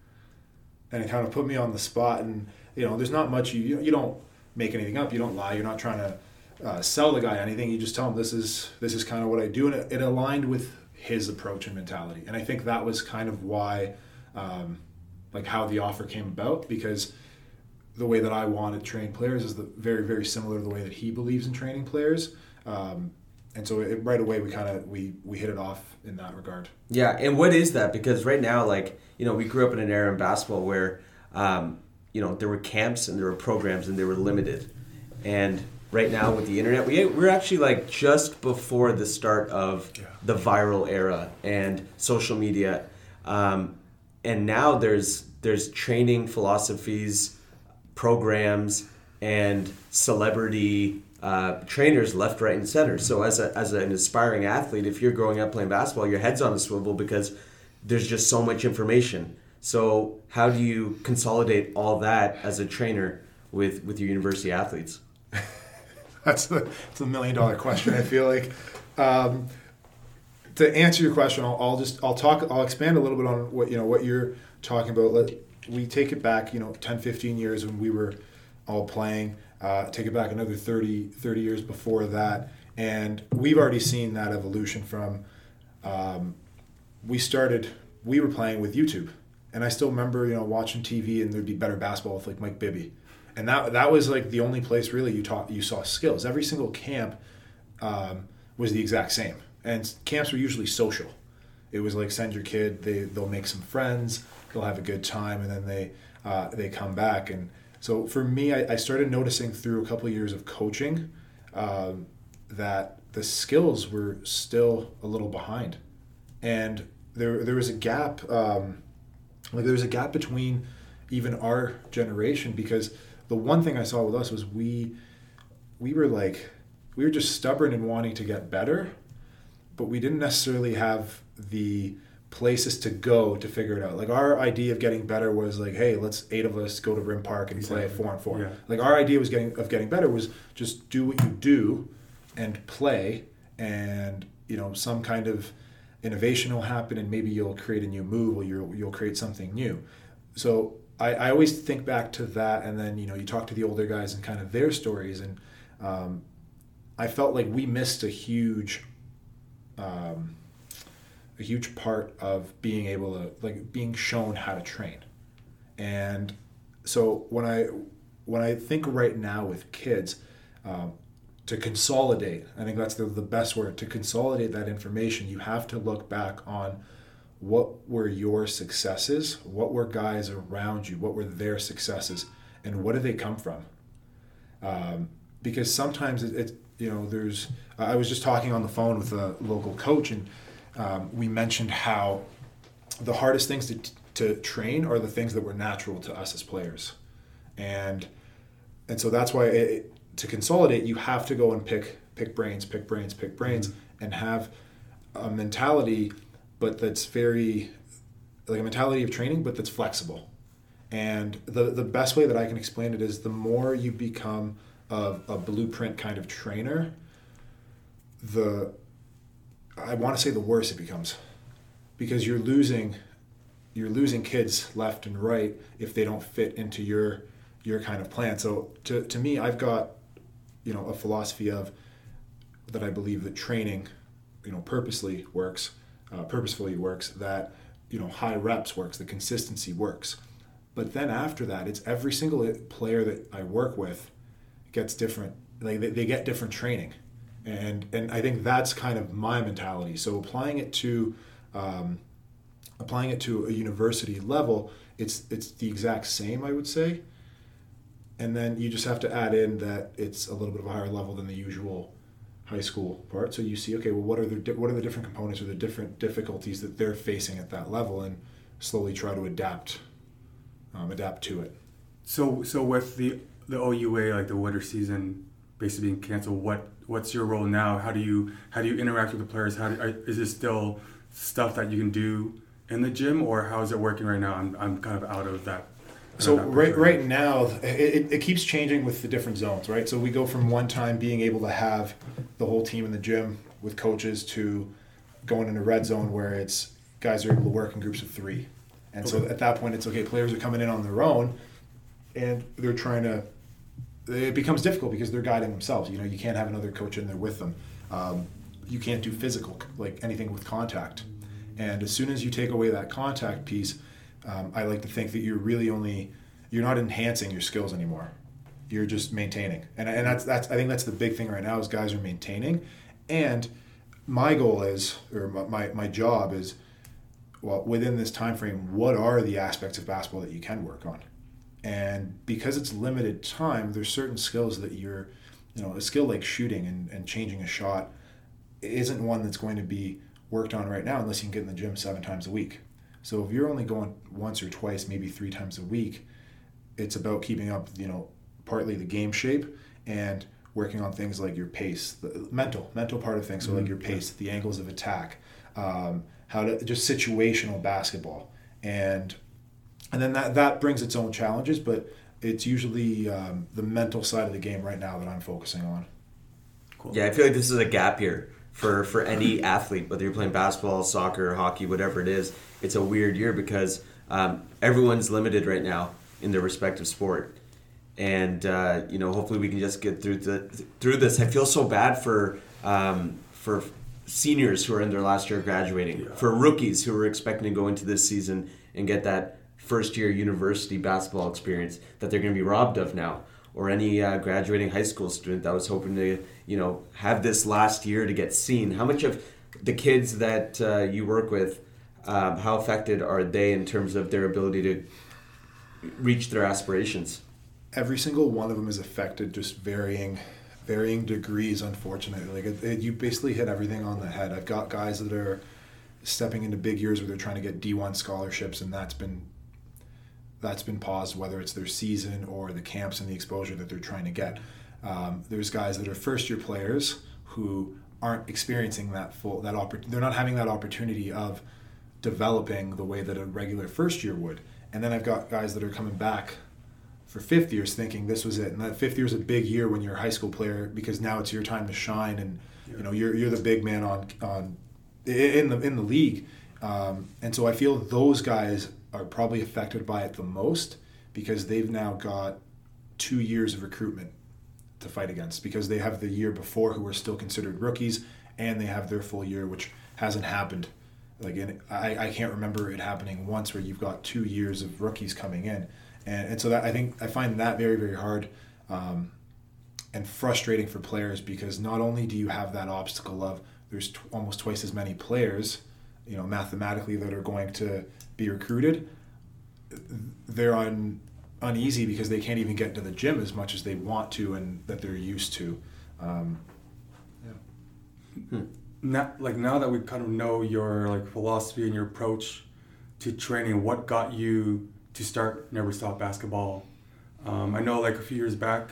and it kind of put me on the spot. And you know, there's not much you you, you don't make anything up. You don't lie. You're not trying to uh, sell the guy anything. You just tell him this is this is kind of what I do, and it, it aligned with his approach and mentality. And I think that was kind of why, um, like how the offer came about because the way that I want to train players is the, very very similar to the way that he believes in training players. Um, and so it, right away we kind of we we hit it off in that regard. Yeah, and what is that? Because right now, like you know, we grew up in an era in basketball where, um, you know, there were camps and there were programs and they were limited, and right now with the internet, we we're actually like just before the start of Yeah. the viral era and social media, um, and now there's there's training philosophies, programs, and celebrity uh, trainers left, right, and center. So as a as an aspiring athlete, if you're growing up playing basketball, your head's on a swivel because there's just so much information. So how do you consolidate all that as a trainer with with your university athletes? That's the, that's a million dollar question. I feel like um, to answer your question, I'll, I'll just I'll talk I'll expand a little bit on what you know what you're talking about. Let we take it back, you know, 10, 15 years when we were all playing. Uh, take it back another 30, 30 years before that, and we've already seen that evolution from. Um, we started. We were playing with YouTube, and I still remember, you know, watching TV, and there'd be better basketball with like Mike Bibby, and that that was like the only place really you taught you saw skills. Every single camp um, was the exact same, and camps were usually social. It was like send your kid, they they'll make some friends, they'll have a good time, and then they uh, they come back. And so for me, I, I started noticing through a couple of years of coaching um, that the skills were still a little behind, and there there was a gap. Um, like there was a gap between even our generation because the one thing I saw with us was we we were like we were just stubborn in wanting to get better, but we didn't necessarily have the places to go to figure it out. Like our idea of getting better was like, hey, let's eight of us go to Rim Park and play a four on four. Yeah. Like our idea was getting of getting better was just do what you do and play and you know some kind of innovation will happen and maybe you'll create a new move or you'll you'll create something new. So I, I always think back to that and then you know you talk to the older guys and kind of their stories and um, I felt like we missed a huge um, a huge part of being able to like being shown how to train. And so when i when i think right now with kids um, to consolidate i think that's the, the best word to consolidate that information you have to look back on what were your successes what were guys around you what were their successes and what did they come from? Um, because sometimes it, it you know there's i was just talking on the phone with a local coach and um, we mentioned how the hardest things to, to train are the things that were natural to us as players. And and so that's why it, to consolidate you have to go and pick pick brains pick brains pick brains and have a mentality but that's very like a mentality of training but that's flexible. And the the best way that I can explain it is the more you become a, a blueprint kind of trainer, the I want to say the worse it becomes, because you're losing you're losing kids left and right if they don't fit into your your kind of plan. So to, to me, I've got you know a philosophy of that I believe that training, you know, purposely works, uh, purposefully works. That you know high reps works. The consistency works. But then after that, it's every single player that I work with gets different. Like they, they get different training, and and I think that's kind of my mentality. So applying it to um, applying it to a university level, it's it's the exact same, I would say. And then you just have to add in that it's a little bit of a higher level than the usual high school part. So you see, okay, well, what are the what are the different components or the different difficulties that they're facing at that level, and slowly try to adapt um, adapt to it. So so with the the OUA like the winter season basically being canceled, what what's your role now? How do you how do you interact with the players? How do, are, is it still stuff that you can do in the gym, or how is it working right now? I'm I'm kind of out of that. So out of that right right now, it, it, it keeps changing with the different zones, right? So we go from one time being able to have the whole team in the gym with coaches to going into red zone where it's guys are able to work in groups of three, And so at that point, it's okay. Players are coming in on their own, and they're trying to. It becomes difficult because they're guiding themselves. You know, you can't have another coach in there with them. Um, you can't do physical, like anything with contact. And as soon as you take away that contact piece, um, I like to think that you're really only you're not enhancing your skills anymore. You're just maintaining, and and that's that's I think that's the big thing right now is guys are maintaining, and my goal is or my my job is well within this time frame what are the aspects of basketball that you can work on? And because it's limited time there's certain skills that you're you know a skill like shooting and, and changing a shot isn't one that's going to be worked on right now unless you can get in the gym seven times a week so if you're only going once or twice maybe three times a week it's about keeping up you know partly the game shape and working on things like your pace the mental mental part of things so mm-hmm. like your pace the angles of attack um, how to just situational basketball and and then that that brings its own challenges but it's usually um, the mental side of the game right now that i'm focusing on cool. yeah i feel like this is a gap here for for any athlete whether you're playing basketball soccer hockey whatever it is it's a weird year because um, everyone's limited right now in their respective sport and uh, you know hopefully we can just get through the through this i feel so bad for um, for seniors who are in their last year graduating, yeah. for rookies who are expecting to go into this season and get that first year university basketball experience that they're going to be robbed of now, or any uh, graduating high school student that was hoping to you know have this last year to get seen. How much of the kids that uh, you work with, um, how affected are they in terms of their ability to reach their aspirations? Every single one of them is affected, just varying varying degrees, unfortunately. Like it, it, you basically hit everything on the head. I've got guys that are stepping into big years where they're trying to get D1 scholarships, and that's been that's been paused, whether it's their season or the camps and the exposure that they're trying to get. Um, there's guys that are first year players who aren't experiencing that full that oppor- they're not having that opportunity of developing the way that a regular first year would. And then I've got guys that are coming back for fifth years thinking this was it. And that fifth year is a big year when you're a high school player because now it's your time to shine and yeah. you know you're you're the big man on on in the in the league. Um, and so I feel those guys are probably affected by it the most because they've now got two years of recruitment to fight against because they have the year before who are still considered rookies and they have their full year which hasn't happened. Like I, I can't remember it happening once where you've got two years of rookies coming in. And, and so that I think I find that very very hard um, and frustrating for players because not only do you have that obstacle of there's t- almost twice as many players, you know, mathematically that are going to be recruited, they're on uneasy because they can't even get to the gym as much as they want to and that they're used to. Um, yeah. Hmm. Now, like now that we kind of know your like philosophy and your approach to training, what got you to start Never Stop Basketball. Um, I know like a few years back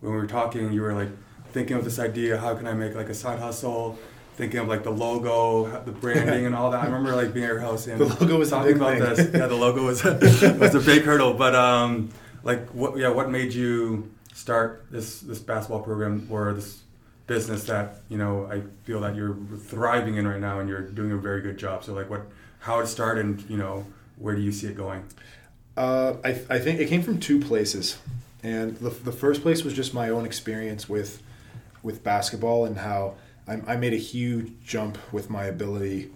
when we were talking, you were like thinking of this idea, how can I make like a side hustle? Thinking of like the logo, the branding, and all that. I remember like being at your house and the logo was talking about thing. this. Yeah, the logo was a, [laughs] was a big hurdle. But um, like, what? Yeah, what made you start this this basketball program or this business that you know I feel that you're thriving in right now and you're doing a very good job. So like, what? How it started, and you know, where do you see it going? Uh, I, I think it came from two places, and the, the first place was just my own experience with with basketball and how I, I made a huge jump with my ability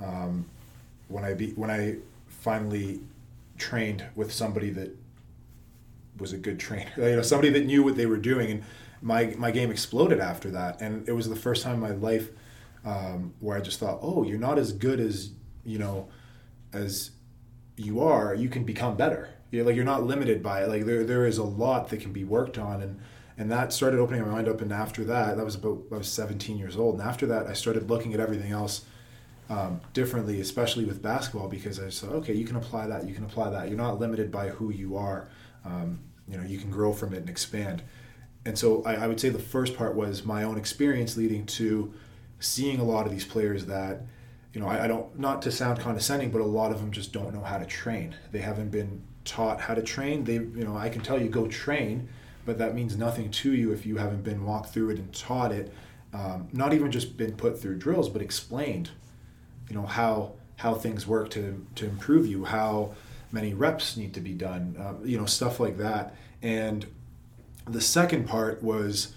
um, when I be, when I finally trained with somebody that was a good trainer, [laughs] you know, somebody that knew what they were doing, and my my game exploded after that, and it was the first time in my life um, where I just thought, oh, you're not as good as you know as you are, you can become better. You're like you're not limited by it. Like there there is a lot that can be worked on and and that started opening my mind up. And after that that was about I was 17 years old. And after that I started looking at everything else um, differently especially with basketball because I said okay you can apply that you can apply that. You're not limited by who you are. Um, you know you can grow from it and expand. And so I, I would say the first part was my own experience leading to seeing a lot of these players that you know, I, I, don't not to sound condescending, but a lot of them just don't know how to train. They haven't been taught how to train. They, you know, I can tell you go train, but that means nothing to you if you haven't been walked through it and taught it. Um, not even just been put through drills, but explained. You know how how things work to to improve you, how many reps need to be done, uh, you know, stuff like that. And the second part was,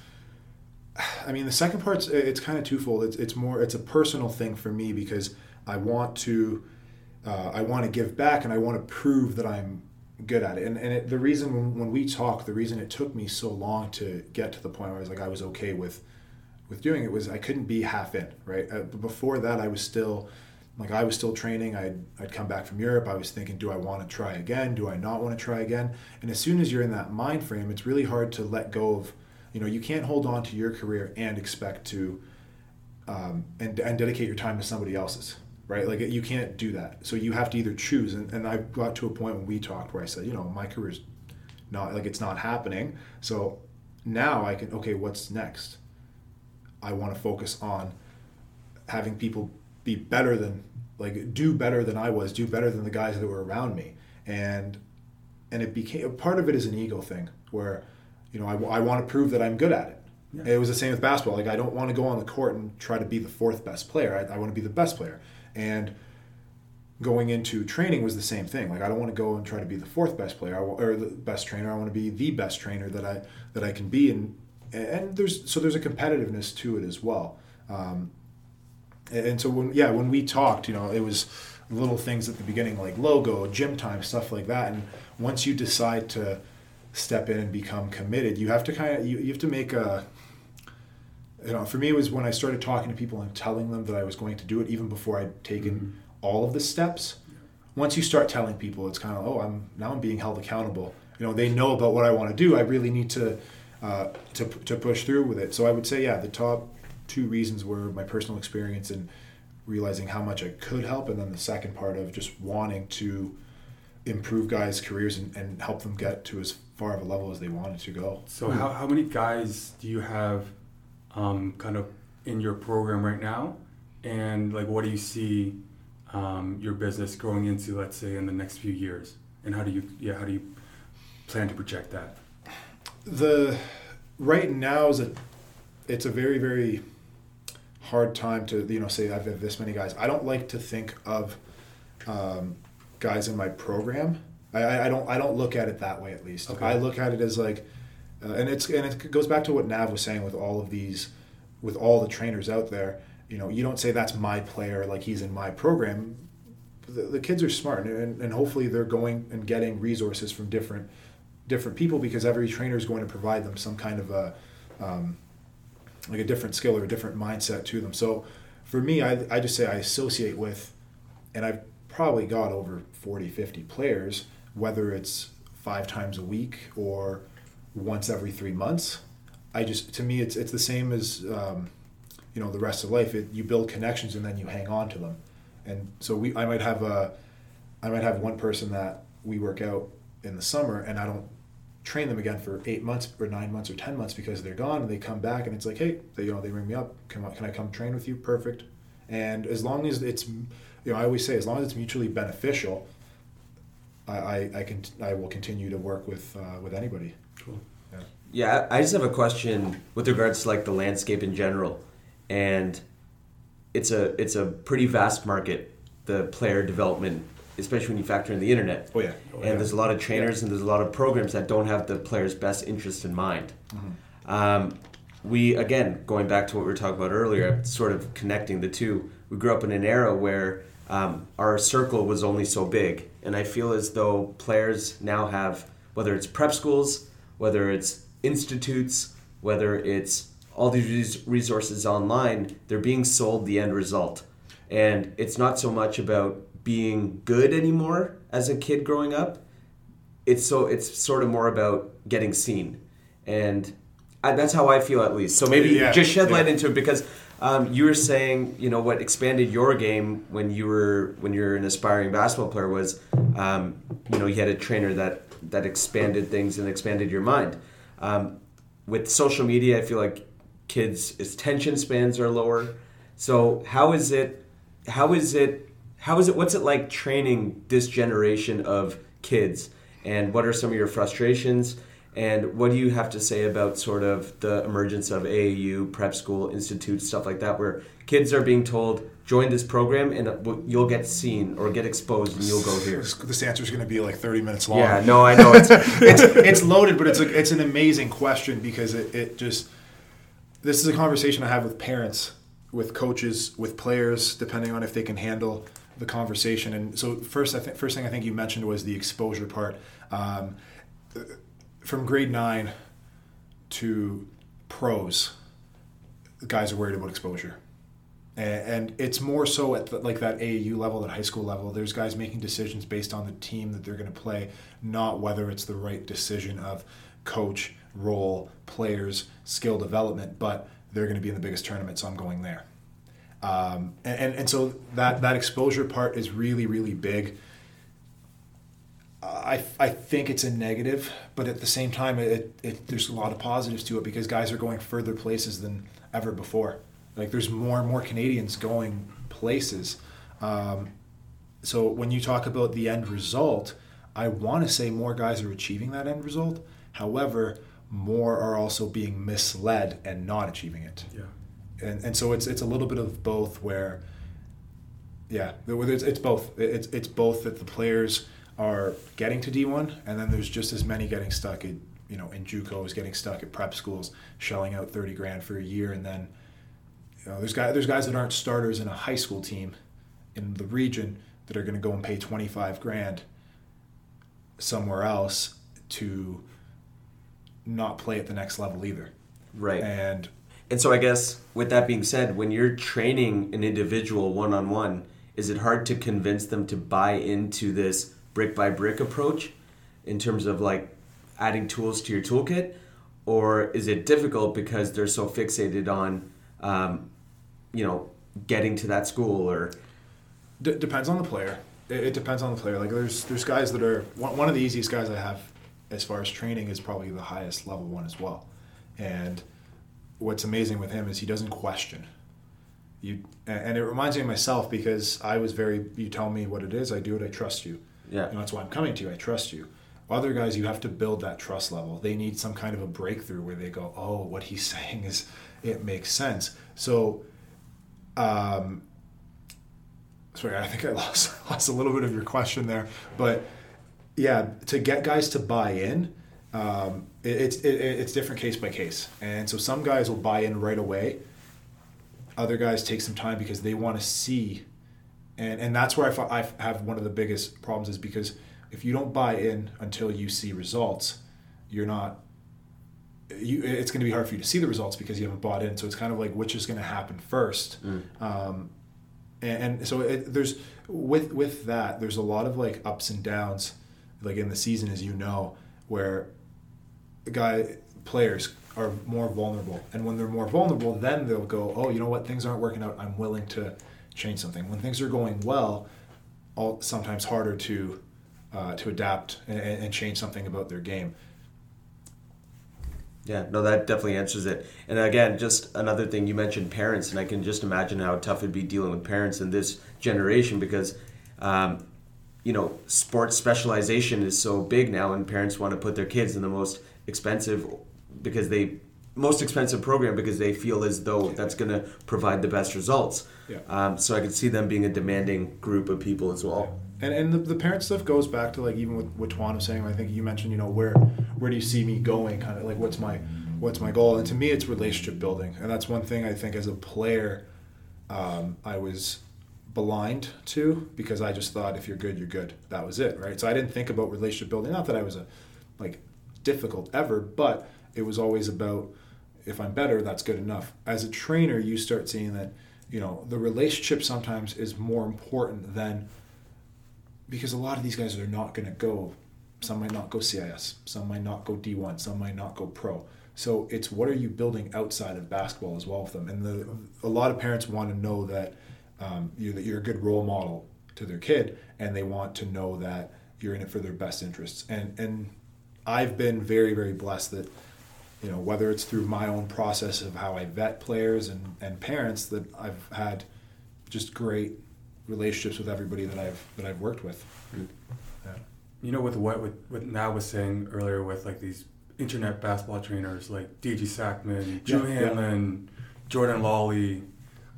I mean, the second part's it's kind of twofold. It's it's more it's a personal thing for me because I want to uh, I want to give back and I want to prove that I'm good at it. And, and it, the reason when, we talk, the reason it took me so long to get to the point where I was like, I was okay with, with doing it was I couldn't be half in, right? Uh, before that, I was still, like I was still training. I'd, I'd come back from Europe. I was thinking, do I want to try again? Do I not want to try again? And as soon as you're in that mind frame, it's really hard to let go of, you know, you can't hold on to your career and expect to, um, and, and dedicate your time to somebody else's, right? Like you can't do that. So you have to either choose. And, and I got to a point when we talked where I said, you know, my career's not like it's not happening. So now I can, okay, what's next? I want to focus on having people be better than, like, do better than I was, do better than the guys that were around me. And, and it became, part of it is an ego thing where, you know, I, I want to prove that I'm good at it. Yeah. It was the same with basketball. Like, I don't want to go on the court and try to be the fourth best player. I, I want to be the best player. And going into training was the same thing. Like I don't want to go and try to be the fourth best player or the best trainer. I want to be the best trainer that I that I can be. And and there's so there's a competitiveness to it as well. Um, and so when yeah when we talked, you know, it was little things at the beginning like logo, gym time, stuff like that. And once you decide to step in and become committed, you have to kind of you, you have to make a you know, for me, it was when I started talking to people and telling them that I was going to do it, even before I'd taken mm-hmm. all of the steps. Once you start telling people, it's kind of, oh, I'm now I'm being held accountable. You know, they know about what I want to do. I really need to uh, to to push through with it. So I would say, yeah, the top two reasons were my personal experience and realizing how much I could help, and then the second part of just wanting to improve guys' careers and, and help them get to as far of a level as they wanted to go. So, how, how many guys do you have um, kind of in your program right now, and like what do you see um, your business growing into, let's say, in the next few years, and how do you yeah how do you plan to project that? The right now is a it's a very very hard time to you know say I've had this many guys. I don't like to think of um, guys in my program. I, I don't I don't look at it that way at least. Okay. I look at it as like uh, and it's and it goes back to what Nav was saying with all of these, with all the trainers out there. You know, you don't say that's my player like he's in my program. The, the kids are smart, and, and hopefully they're going and getting resources from different different people because every trainer is going to provide them some kind of a um, like a different skill or a different mindset to them. So for me, I, I just say I associate with, and I've probably got over 40, 50 players, whether it's five times a week or once every three months. I just to me it's it's the same as um, you know the rest of life. It, you build connections and then you hang on to them, and so we I might have a I might have one person that we work out in the summer and I don't train them again for eight months or nine months or ten months because they're gone and they come back and it's like hey they you know they ring me up can I, can I come train with you perfect and as long as it's you know I always say as long as it's mutually beneficial I, I, I can I will continue to work with uh, with anybody. Cool. Yeah. yeah, I just have a question with regards to like the landscape in general, and it's a it's a pretty vast market, the player development, especially when you factor in the internet. Oh yeah. Oh, and yeah. there's a lot of trainers yeah. and there's a lot of programs that don't have the player's best interest in mind. Mm-hmm. Um, we again going back to what we were talking about earlier, sort of connecting the two. We grew up in an era where um, our circle was only so big, and I feel as though players now have whether it's prep schools whether it's institutes, whether it's all these resources online, they're being sold the end result. And it's not so much about being good anymore as a kid growing up. It's so it's sort of more about getting seen. And I, that's how I feel at least. So maybe yeah, just shed light into it because um, you were saying, you know, what expanded your game when you were when you're an aspiring basketball player was, um, you know, you had a trainer that that expanded things and expanded your mind. Um, with social media, I feel like kids' attention spans are lower. So how is it? How is it? How is it? What's it like training this generation of kids? And what are some of your frustrations? And what do you have to say about sort of the emergence of AAU, prep school, institute, stuff like that, where kids are being told, join this program and you'll get seen or get exposed and you'll go here? This answer is going to be like 30 minutes long. Yeah, no, I know. It's, [laughs] it's, it's loaded, but it's, a, it's an amazing question because it, it just, this is a conversation I have with parents, with coaches, with players, depending on if they can handle the conversation. And so first, I think first thing I think you mentioned was the exposure part. Um, from grade nine to pros, guys are worried about exposure. And, it's more so at the, like that AAU level, that high school level. There's guys making decisions based on the team that they're going to play, not whether it's the right decision of coach, role, players, skill development, but they're going to be in the biggest tournament, so I'm going there. Um, and, and, and so that, that exposure part is really, really big. I, I think it's a negative, but at the same time, it, it, there's a lot of positives to it because guys are going further places than ever before. Like there's more and more Canadians going places. Um, so when you talk about the end result, I want to say more guys are achieving that end result. However, more are also being misled and not achieving it. Yeah and and so it's it's a little bit of both where yeah it's, it's both it's it's both that the players are getting to D1 and then there's just as many getting stuck at you know in JUCOs getting stuck at prep schools shelling out 30 grand for a year and then you know there's guys there's guys that aren't starters in a high school team in the region that are going to go and pay 25 grand somewhere else to not play at the next level either. Right. And and so I guess with that being said, when you're training an individual one on one, is it hard to convince them to buy into this brick by brick approach in terms of like adding tools to your toolkit? Or is it difficult because they're so fixated on, um, you know, getting to that school or? D- depends on the player. It, it, depends on the player. Like there's there's guys that are one, one of the easiest guys I have as far as training is probably the highest level one as well, and what's amazing with him is he doesn't question. You and it reminds me of myself because I was very. You tell me what it is, I do it. I trust you. Yeah. And that's why I'm coming to you. I trust you. Other guys, you have to build that trust level. They need some kind of a breakthrough where they go, "Oh, what he's [laughs] saying is, it makes sense." So, um, sorry, I think I [laughs] lost lost a little bit of your question there, but yeah, to get guys to buy in, um, it, it's it, it's different case by case, and so some guys will buy in right away. Other guys take some time because they want to see, and and that's where I, I have one of the biggest problems is because if you don't buy in until you see results, you're not. You, it's going to be hard for you to see the results because you haven't bought in. So it's kind of like which is going to happen first. Mm. Um, and, and, so it, there's with with that there's a lot of like ups and downs, like in the season as you know, where guy players are more vulnerable, and when they're more vulnerable, then they'll go, oh, you know what, things aren't working out. I'm willing to change something. When things are going well, all sometimes harder to uh, to adapt and, and change something about their game. Yeah, no, that definitely answers it. And again, just another thing you mentioned parents, and I can just imagine how tough it'd be dealing with parents in this generation because, um, you know, sports specialization is so big now, and parents want to put their kids in the most expensive because they most expensive program because they feel as though that's going to provide the best results. Yeah. Um, so I could see them being a demanding group of people as well. And and the, the parent stuff goes back to like even with what Tuan was saying. I think you mentioned you know where where do you see me going? Kind of like what's my what's my goal? And to me, it's relationship building, and that's one thing I think as a player, um, I was blind to because I just thought if you're good, you're good. That was it, right? So I didn't think about relationship building. Not that I was a like difficult ever, but it was always about if I'm better, that's good enough. As a trainer, you start seeing that, you know, the relationship sometimes is more important than because a lot of these guys are not going to go. Some might not go CIS, some might not go D1, some might not go pro. So it's what are you building outside of basketball as well with them. And the, a lot of parents want to know that um, you that you're a good role model to their kid, and they want to know that you're in it for their best interests. And and I've been very, very blessed that, you know, whether it's through my own process of how I vet players and, and parents, that I've had just great relationships with everybody that I've that I've worked with. Yeah. You know, with what with what Nat was saying earlier, with like these internet basketball trainers like DG Sackman, Drew Yeah, yeah. Jordan Lawley.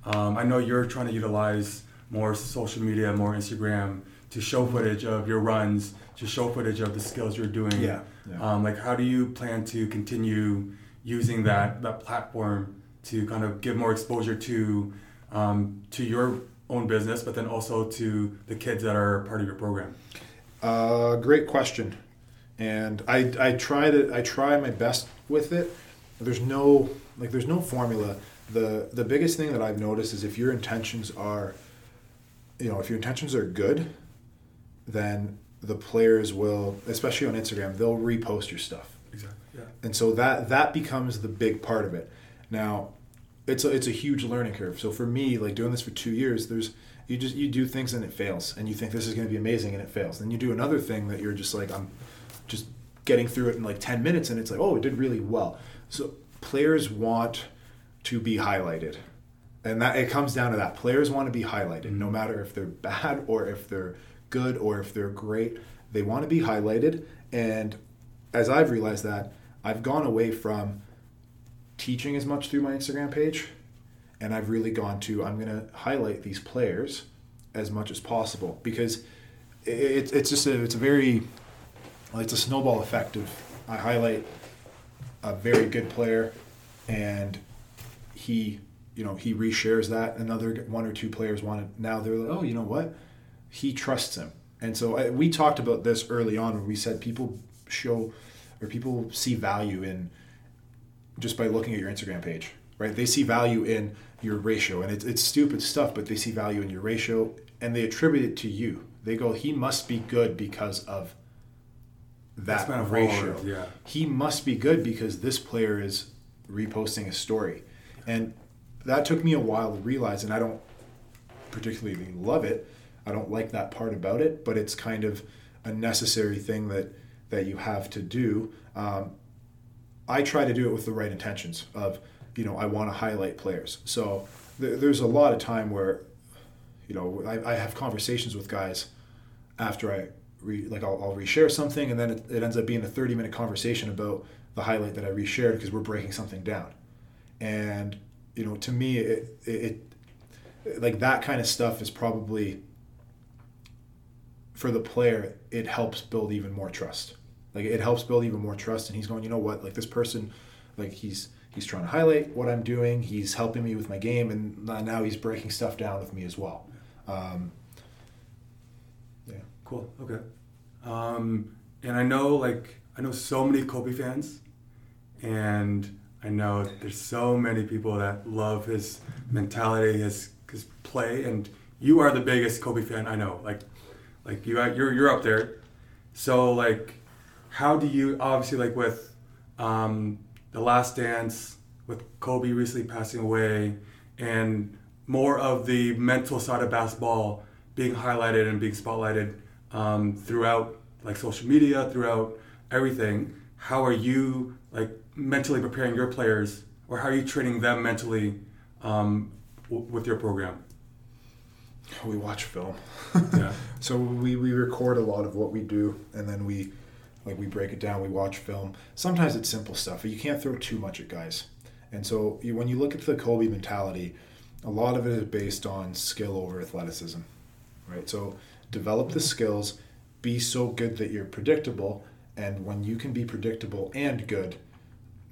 Um, I know you're trying to utilize more social media, more Instagram to show footage of your runs, to show footage of the skills you're doing. Yeah, yeah. Um, like, how do you plan to continue using that that platform to kind of give more exposure to um, to your own business, but then also to the kids that are part of your program? Uh, great question, and I I try to I try my best with it. There's no like there's no formula. the The biggest thing that I've noticed is if your intentions are, you know, if your intentions are good, then the players will, especially on Instagram, they'll repost your stuff. Exactly. Yeah. and so that that becomes the big part of it. Now it's a, it's a huge learning curve. So for me like doing this for two years there's you just you do things and it fails and you think this is going to be amazing and it fails. Then you do another thing that you're just like i'm just getting through it in like 10 minutes and it's like oh it did really well. So players want to be highlighted. And that it comes down to that. Players want to be highlighted no mm-hmm. matter if they're bad or if they're good or if they're great they want to be highlighted. And as i've realized that i've gone away from teaching as much through my instagram page and i've really gone to i'm going to highlight these players as much as possible. Because it, it's just a, it's a very it's a snowball effect of i highlight a very good player and he you know he reshares that another one or two players want it now they're like oh you know what he trusts him and so I, we talked about this early on when we said people show or people see value in just by looking at your instagram page right they see value in your ratio and it's, it's stupid stuff but they see value in your ratio and they attribute it to you they go he must be good because of that ratio forward, yeah. he must be good because this player is reposting a story. And that took me a while to realize, and I don't particularly love it. I don't like that part about it, but it's kind of a necessary thing that, that you have to do. Um, I try to do it with the right intentions of, you know, I want to highlight players. So th- there's a lot of time where, you know, I, I have conversations with guys after I re, like I'll, I'll reshare something and then it, it ends up being a 30 minute conversation about the highlight that I reshared because we're breaking something down. And, you know, to me, it, it, it like that kind of stuff is probably for the player, it helps build even more trust. Like it helps build even more trust. And he's going, you know what, like this person, like he's, he's trying to highlight what I'm doing. He's helping me with my game. And now he's breaking stuff down with me as well. Um, yeah. Cool. Okay. Um, and I know, like, I know so many Kobe fans, and I know there's so many people that love his mentality, his his play, and you are the biggest Kobe fan I know. Like, like you you're you're up there. So like, how do you obviously like with um, the Last Dance with Kobe recently passing away, and more of the mental side of basketball being highlighted and being spotlighted um, throughout like social media, throughout everything. How are you like mentally preparing your players, or how are you training them mentally um, w- with your program? We watch film. Yeah. [laughs] So we, we record a lot of what we do and then we like we break it down, we watch film. Sometimes it's simple stuff. You can't throw too much at guys. And so you, when you look at the Kobe mentality, a lot of it is based on skill over athleticism. Right? So develop the skills, be so good that you're predictable, and when you can be predictable and good,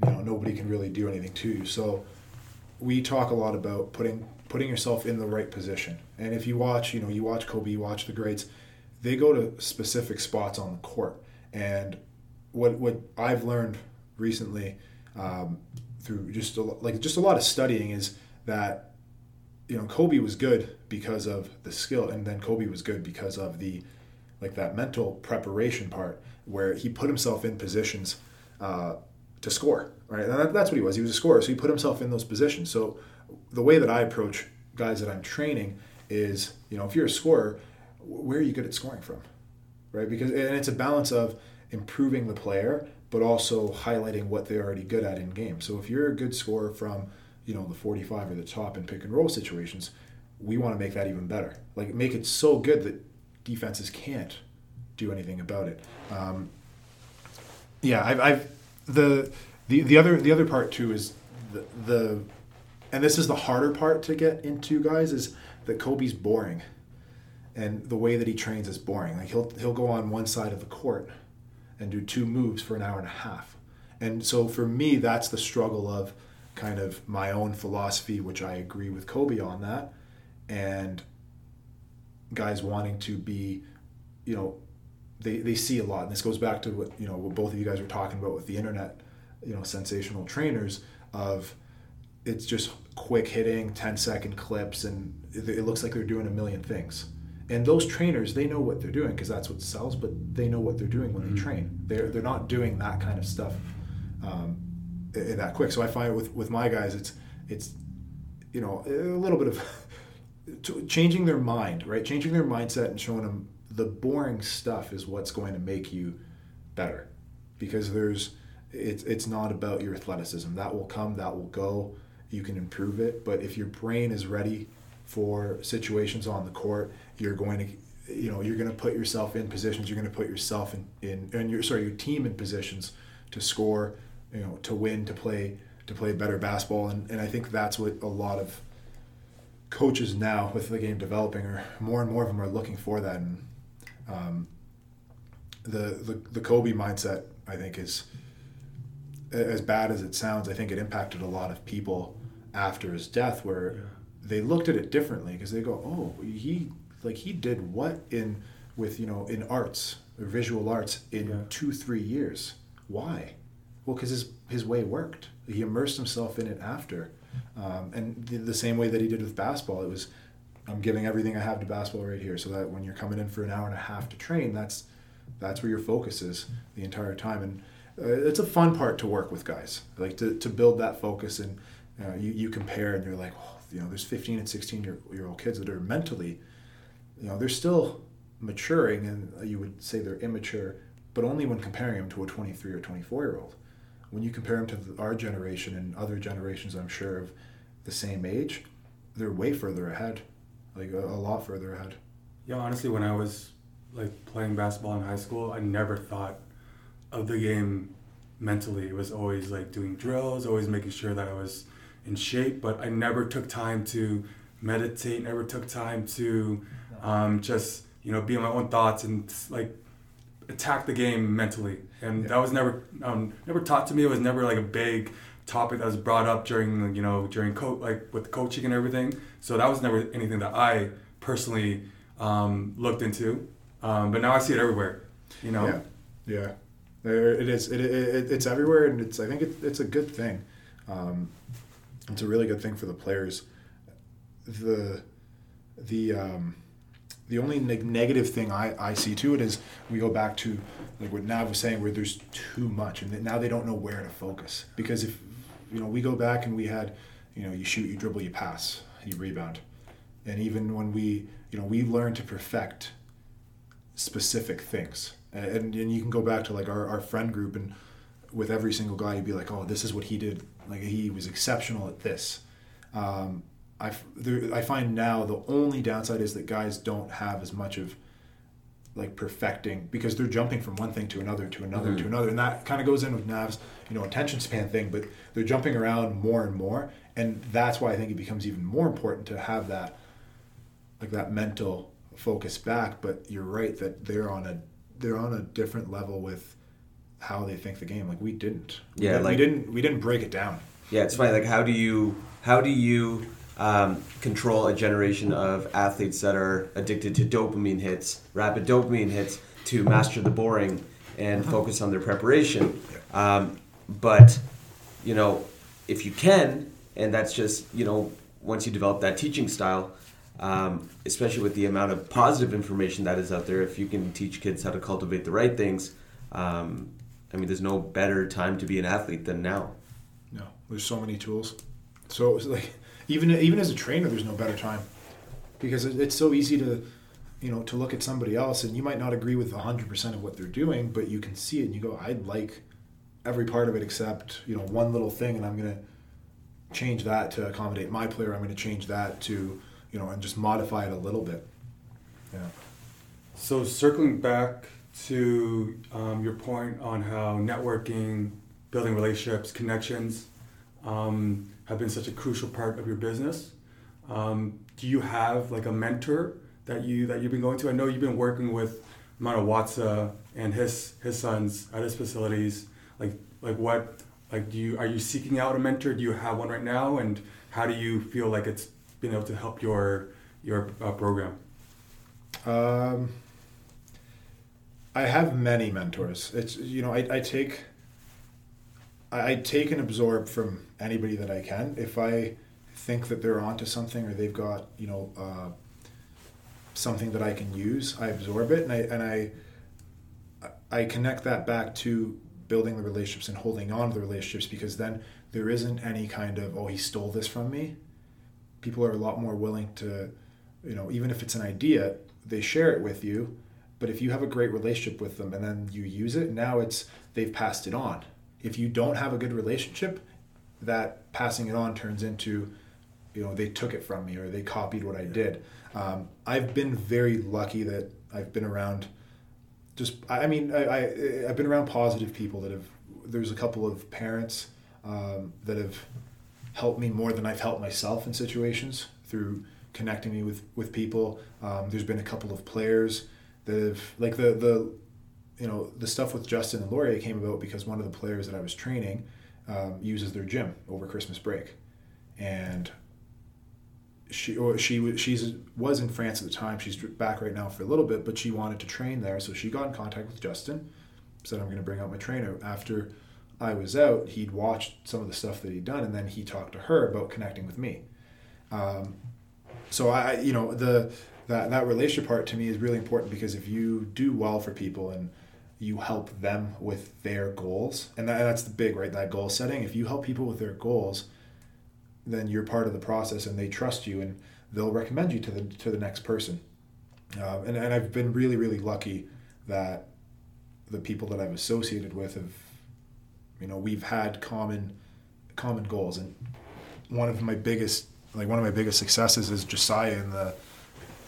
you know, nobody can really do anything to you. So we talk a lot about putting putting yourself in the right position. And if you watch, you know, you watch Kobe, you watch the greats, they go to specific spots on the court. And what what I've learned recently um, through just a, like just a lot of studying is that you know Kobe was good because of the skill, and then Kobe was good because of the like that mental preparation part where he put himself in positions uh, to score. Right, that, that's what he was. He was a scorer, so he put himself in those positions. So the way that I approach guys that I'm training is, you know, if you're a scorer, where are you good at scoring from? Right, because and it's a balance of improving the player, but also highlighting what they're already good at in game. So if you're a good scorer from, you know, the 45 or the top in pick and roll situations, we want to make that even better. Like make it so good that defenses can't do anything about it. Um, yeah, I've, I've the the the other the other part too is the, the and this is the harder part to get into guys is that Kobe's boring. And the way that he trains is boring. Like he'll he'll go on one side of the court and do two moves for an hour and a half. And so for me that's the struggle of kind of my own philosophy which I agree with Kobe on that and guys wanting to be you know they, they see a lot. And this goes back to what you know what both of you guys were talking about with the internet you know sensational trainers of it's just quick hitting 10 second clips and it, looks like they're doing a million things. And those trainers they know what they're doing because that's what sells but they know what they're doing when mm-hmm. they train. They're, they're not doing that kind of stuff um, that quick. So i find with with my guys it's it's you know a little bit of [laughs] changing their mind right? Changing their mindset and showing them the boring stuff is what's going to make you better. Because there's it's it's not about your athleticism. That will come that will go. You can improve it. But if your brain is ready for situations on the court you're going to you know you're going to put yourself in positions you're going to put yourself in in and your sorry your team in positions to score you know to win to play to play better basketball. And, and I think that's what a lot of coaches now with the game developing are more and more of them are looking for that. And um, the, the the Kobe mindset I think is as bad as it sounds. I think it impacted a lot of people after his death, where yeah. they looked at it differently because they go, "Oh, he like he did what in with you know in arts or visual arts in yeah. two three years? Why? Well, because his his way worked. He immersed himself in it after, um, and the, the same way that he did with basketball. It was I'm giving everything I have to basketball right here, so that when you're coming in for an hour and a half to train, that's that's where your focus is the entire time, and uh, it's a fun part to work with guys, like to, to build that focus, and uh, you you compare, and you're like, oh, you know, there's 15 and 16 year, year old kids that are mentally, you know, they're still maturing, and you would say they're immature, but only when comparing them to a 23 or 24 year old. When you compare them to our generation and other generations, I'm sure of the same age, they're way further ahead like a, a lot further ahead. Yeah, honestly, when I was like playing basketball in high school, I never thought of the game mentally. It was always like doing drills, always making sure that I was in shape, but I never took time to meditate, never took time to um, just, you know, be in my own thoughts and like attack the game mentally. And yeah. that was never, um, never taught to me. It was never like a big topic that was brought up during you know during co- like with coaching and everything. So that was never anything that I personally um, looked into. Um, but now I see it everywhere. You know. Yeah. Yeah. It is. It, it, it's everywhere, and it's. I think it, it's a good thing. Um, it's a really good thing for the players. The the um, the only neg- negative thing I, I see to it is we go back to like what Nav was saying, where there's too much, and now they don't know where to focus. Because if you know, we go back and we had, you know, you shoot, you dribble, you pass, you rebound. And even when we, you know, we learn to perfect specific things. And, and you can go back to like our, our friend group and with every single guy, you'd be like, oh, this is what he did. Like he was exceptional at this. Um, I, there, I find now the only downside is that guys don't have as much of like perfecting because they're jumping from one thing to another to another mm-hmm. to another and that kind of goes in with Nav's you know attention span thing but they're jumping around more and more and that's why I think it becomes even more important to have that like that mental focus back. But you're right that they're on a they're on a different level with how they think the game. Like we didn't. Yeah we, like, we didn't we didn't break it down. Yeah it's funny like how do you how do you um, control a generation of athletes that are addicted to dopamine hits, rapid dopamine hits, to master the boring and focus on their preparation. Um, but, you know, if you can, and that's just, you know, once you develop that teaching style, um, especially with the amount of positive information that is out there, if you can teach kids how to cultivate the right things, um, I mean, there's no better time to be an athlete than now. No, there's so many tools. So it's like even even as a trainer, there's no better time because it's so easy to you know to look at somebody else and you might not agree with 100% of what they're doing but you can see it and you go i'd like every part of it except you know one little thing and i'm going to change that to accommodate my player i'm going to change that to you know and just modify it a little bit yeah so circling back to um, your point on how networking building relationships, connections um, have been such a crucial part of your business. Um, do you have like a mentor that you that you've been going to? I know you've been working with Mano Watsa and his his sons at his facilities. Like like what like do you are you seeking out a mentor? Do you have one right now? And how do you feel like it's been able to help your your uh, program? Um, I have many mentors. It's you know I, I take I, I take and absorb from anybody that I can. If I think that they're onto something or they've got you know uh, something that I can use, I absorb it and I and I I connect that back to building the relationships and holding on to the relationships because then there isn't any kind of oh he stole this from me. People are a lot more willing to, you know, even if it's an idea, they share it with you. But if you have a great relationship with them and then you use it, now it's they've passed it on. If you don't have a good relationship, that passing it on turns into, you know, they took it from me or they copied what I did. Um, I've been very lucky that I've been around. Just, I mean, I, I I've been around positive people that have. There's a couple of parents um, that have helped me more than I've helped myself in situations through connecting me with with people. Um, there's been a couple of players that have like the the you know the stuff with Justin and Laurier came about because one of the players that I was training um, uses their gym over Christmas break, and she or she she's was in France at the time. She's back right now for a little bit, but she wanted to train there, so she got in contact with Justin. Said I'm going to bring out my trainer after. I was out, he'd watched some of the stuff that he'd done, and then he talked to her about connecting with me. Um, so I, you know, the that that relationship part to me is really important because if you do well for people and you help them with their goals, and that, that's the big right that goal setting. If you help people with their goals, then you're part of the process, and they trust you, and they'll recommend you to the to the next person. Uh, and and I've been really really lucky that the people that I've associated with have you know, we've had common common goals, and one of my biggest like one of my biggest successes is Josiah in the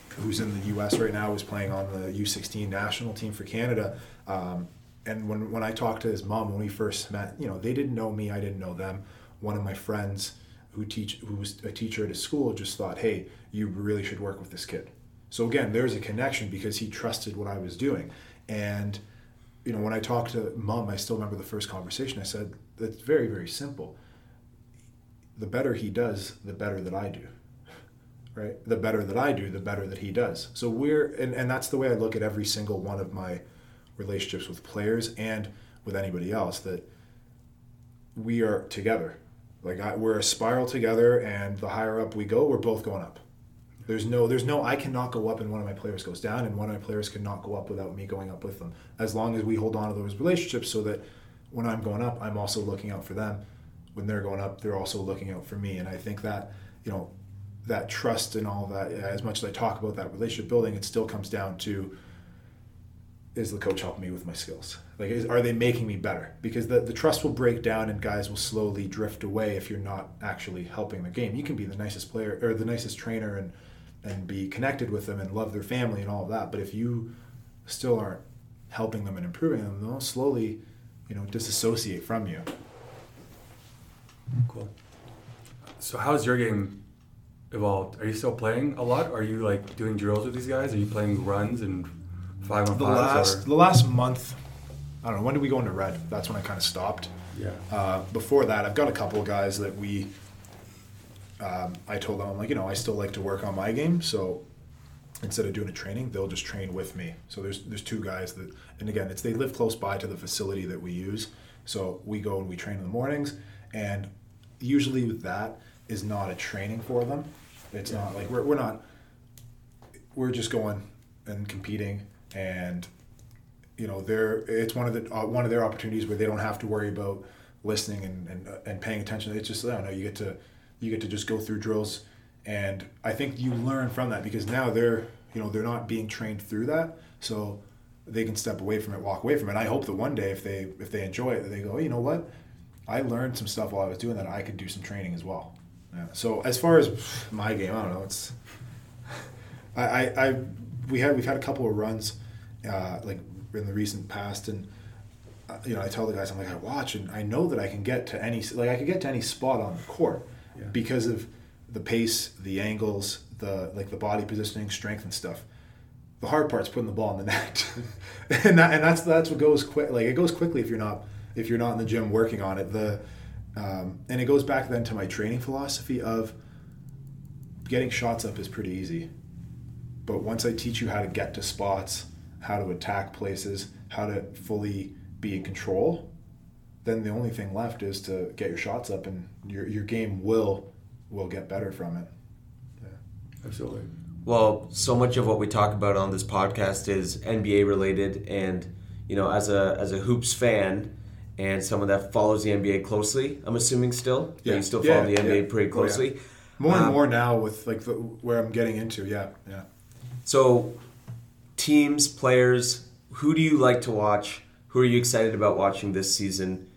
who's in the U.S. right now, who's playing on the U16 national team for Canada. Um, and when when I talked to his mom when we first met, you know, they didn't know me, I didn't know them. One of my friends who teach who was a teacher at his school just thought, hey, you really should work with this kid. So again, there's a connection because he trusted what I was doing, and you know, when I talked to mom, I still remember the first conversation. I said, that's very, very simple. The better he does, the better that I do, [laughs] right? The better that I do, the better that he does. So we're, and, and that's the way I look at every single one of my relationships with players and with anybody else. That we are together. Like I, we're a spiral together, and the higher up we go, we're both going up. There's no, there's no, I cannot go up and one of my players goes down, and one of my players cannot go up without me going up with them. As long as we hold on to those relationships, so that when I'm going up, I'm also looking out for them. When they're going up, they're also looking out for me. And I think that, you know, that trust and all that, as much as I talk about that relationship building, it still comes down to is the coach helping me with my skills? Like, is, are they making me better? Because the, the trust will break down and guys will slowly drift away if you're not actually helping the game. You can be the nicest player or the nicest trainer and and be connected with them and love their family and all of that. But if you still aren't helping them and improving them, they'll slowly, you know, disassociate from you. Cool. So how's your game evolved? Are you still playing a lot? Are you like doing drills with these guys? Are you playing runs and five on the last or? the last month, I don't know. When did we go into red? That's when I kind of stopped. Yeah. Uh, before that, I've got a couple of guys that we. Um, I told them, I'm like, you know, I still like to work on my game, so instead of doing a training, they'll just train with me. So there's there's two guys that, and again, it's they live close by to the facility that we use, so we go and we train in the mornings, and usually that is not a training for them. It's not like we're we're not. We're just going and competing, and you know, they're it's one of the uh, one of their opportunities where they don't have to worry about listening and and, uh, and paying attention. It's just I don't know. You get to you get to just go through drills, and I think you learn from that because now they're you know they're not being trained through that, so they can step away from it, walk away from it. I hope that one day if they if they enjoy it, they go, oh, you know what, I learned some stuff while I was doing that. I could do some training as well. Yeah. So as far as my game, I don't know. It's I, I, I we had we've had a couple of runs uh, like in the recent past, and uh, you know, I tell the guys, I'm like, I watch and I know that I can get to any, like, I can get to any spot on the court Yeah. because of the pace, the angles, the like the body positioning, strength, and stuff. The hard part's putting the ball in the net, [laughs] and that and that's that's what goes quick. Like it goes quickly if you're not if you're not in the gym working on it. The um, and it goes back then to my training philosophy of getting shots up is pretty easy, but once I teach you how to get to spots, how to attack places, how to fully be in control, then the only thing left is to get your shots up, and your your game will will get better from it. Yeah, Absolutely. Well, so much of what we talk about on this podcast is NBA related, and you know, as a as a hoops fan and someone that follows the NBA closely, I'm assuming still, Yeah. you still Yeah, follow the NBA yeah. pretty Oh, yeah. closely. More and Um, more now with like the, where I'm getting into. Yeah, yeah. So, teams, players, who do you like to watch? Who are you excited about watching this season?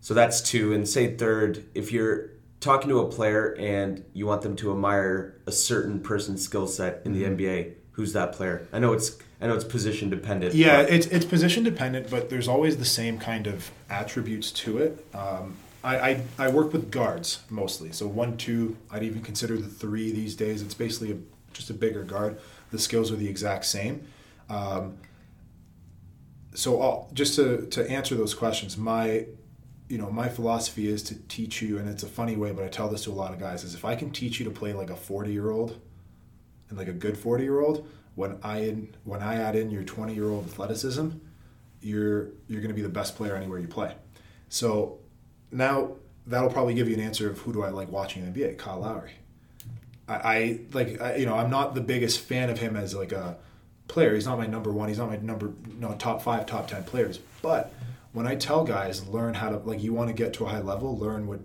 So that's two. And say third, if you're talking to a player and you want them to admire a certain person's skill set in the Mm-hmm. NBA, who's that player? I know it's I know it's position dependent. Yeah, but- it's it's position dependent, but there's always the same kind of attributes to it. Um, I, I I work with guards mostly, so one, two. I'd even consider the three these days. It's basically a, just a bigger guard. The skills are the exact same. Um, so I'll, just to to answer those questions, my you know my philosophy is to teach you, and it's a funny way, but I tell this to a lot of guys: is if I can teach you to play like a forty year old and like a good 40 year old when i in, when i add in your 20 year old athleticism you're you're going to be the best player anywhere you play. So now that'll probably give you an answer of who do i like watching in the nba kyle lowry. I, I like I, you know i'm not the biggest fan of him as like a player he's not my number one he's not my number no top five top ten players but when i tell guys learn how to like you want to get to a high level learn what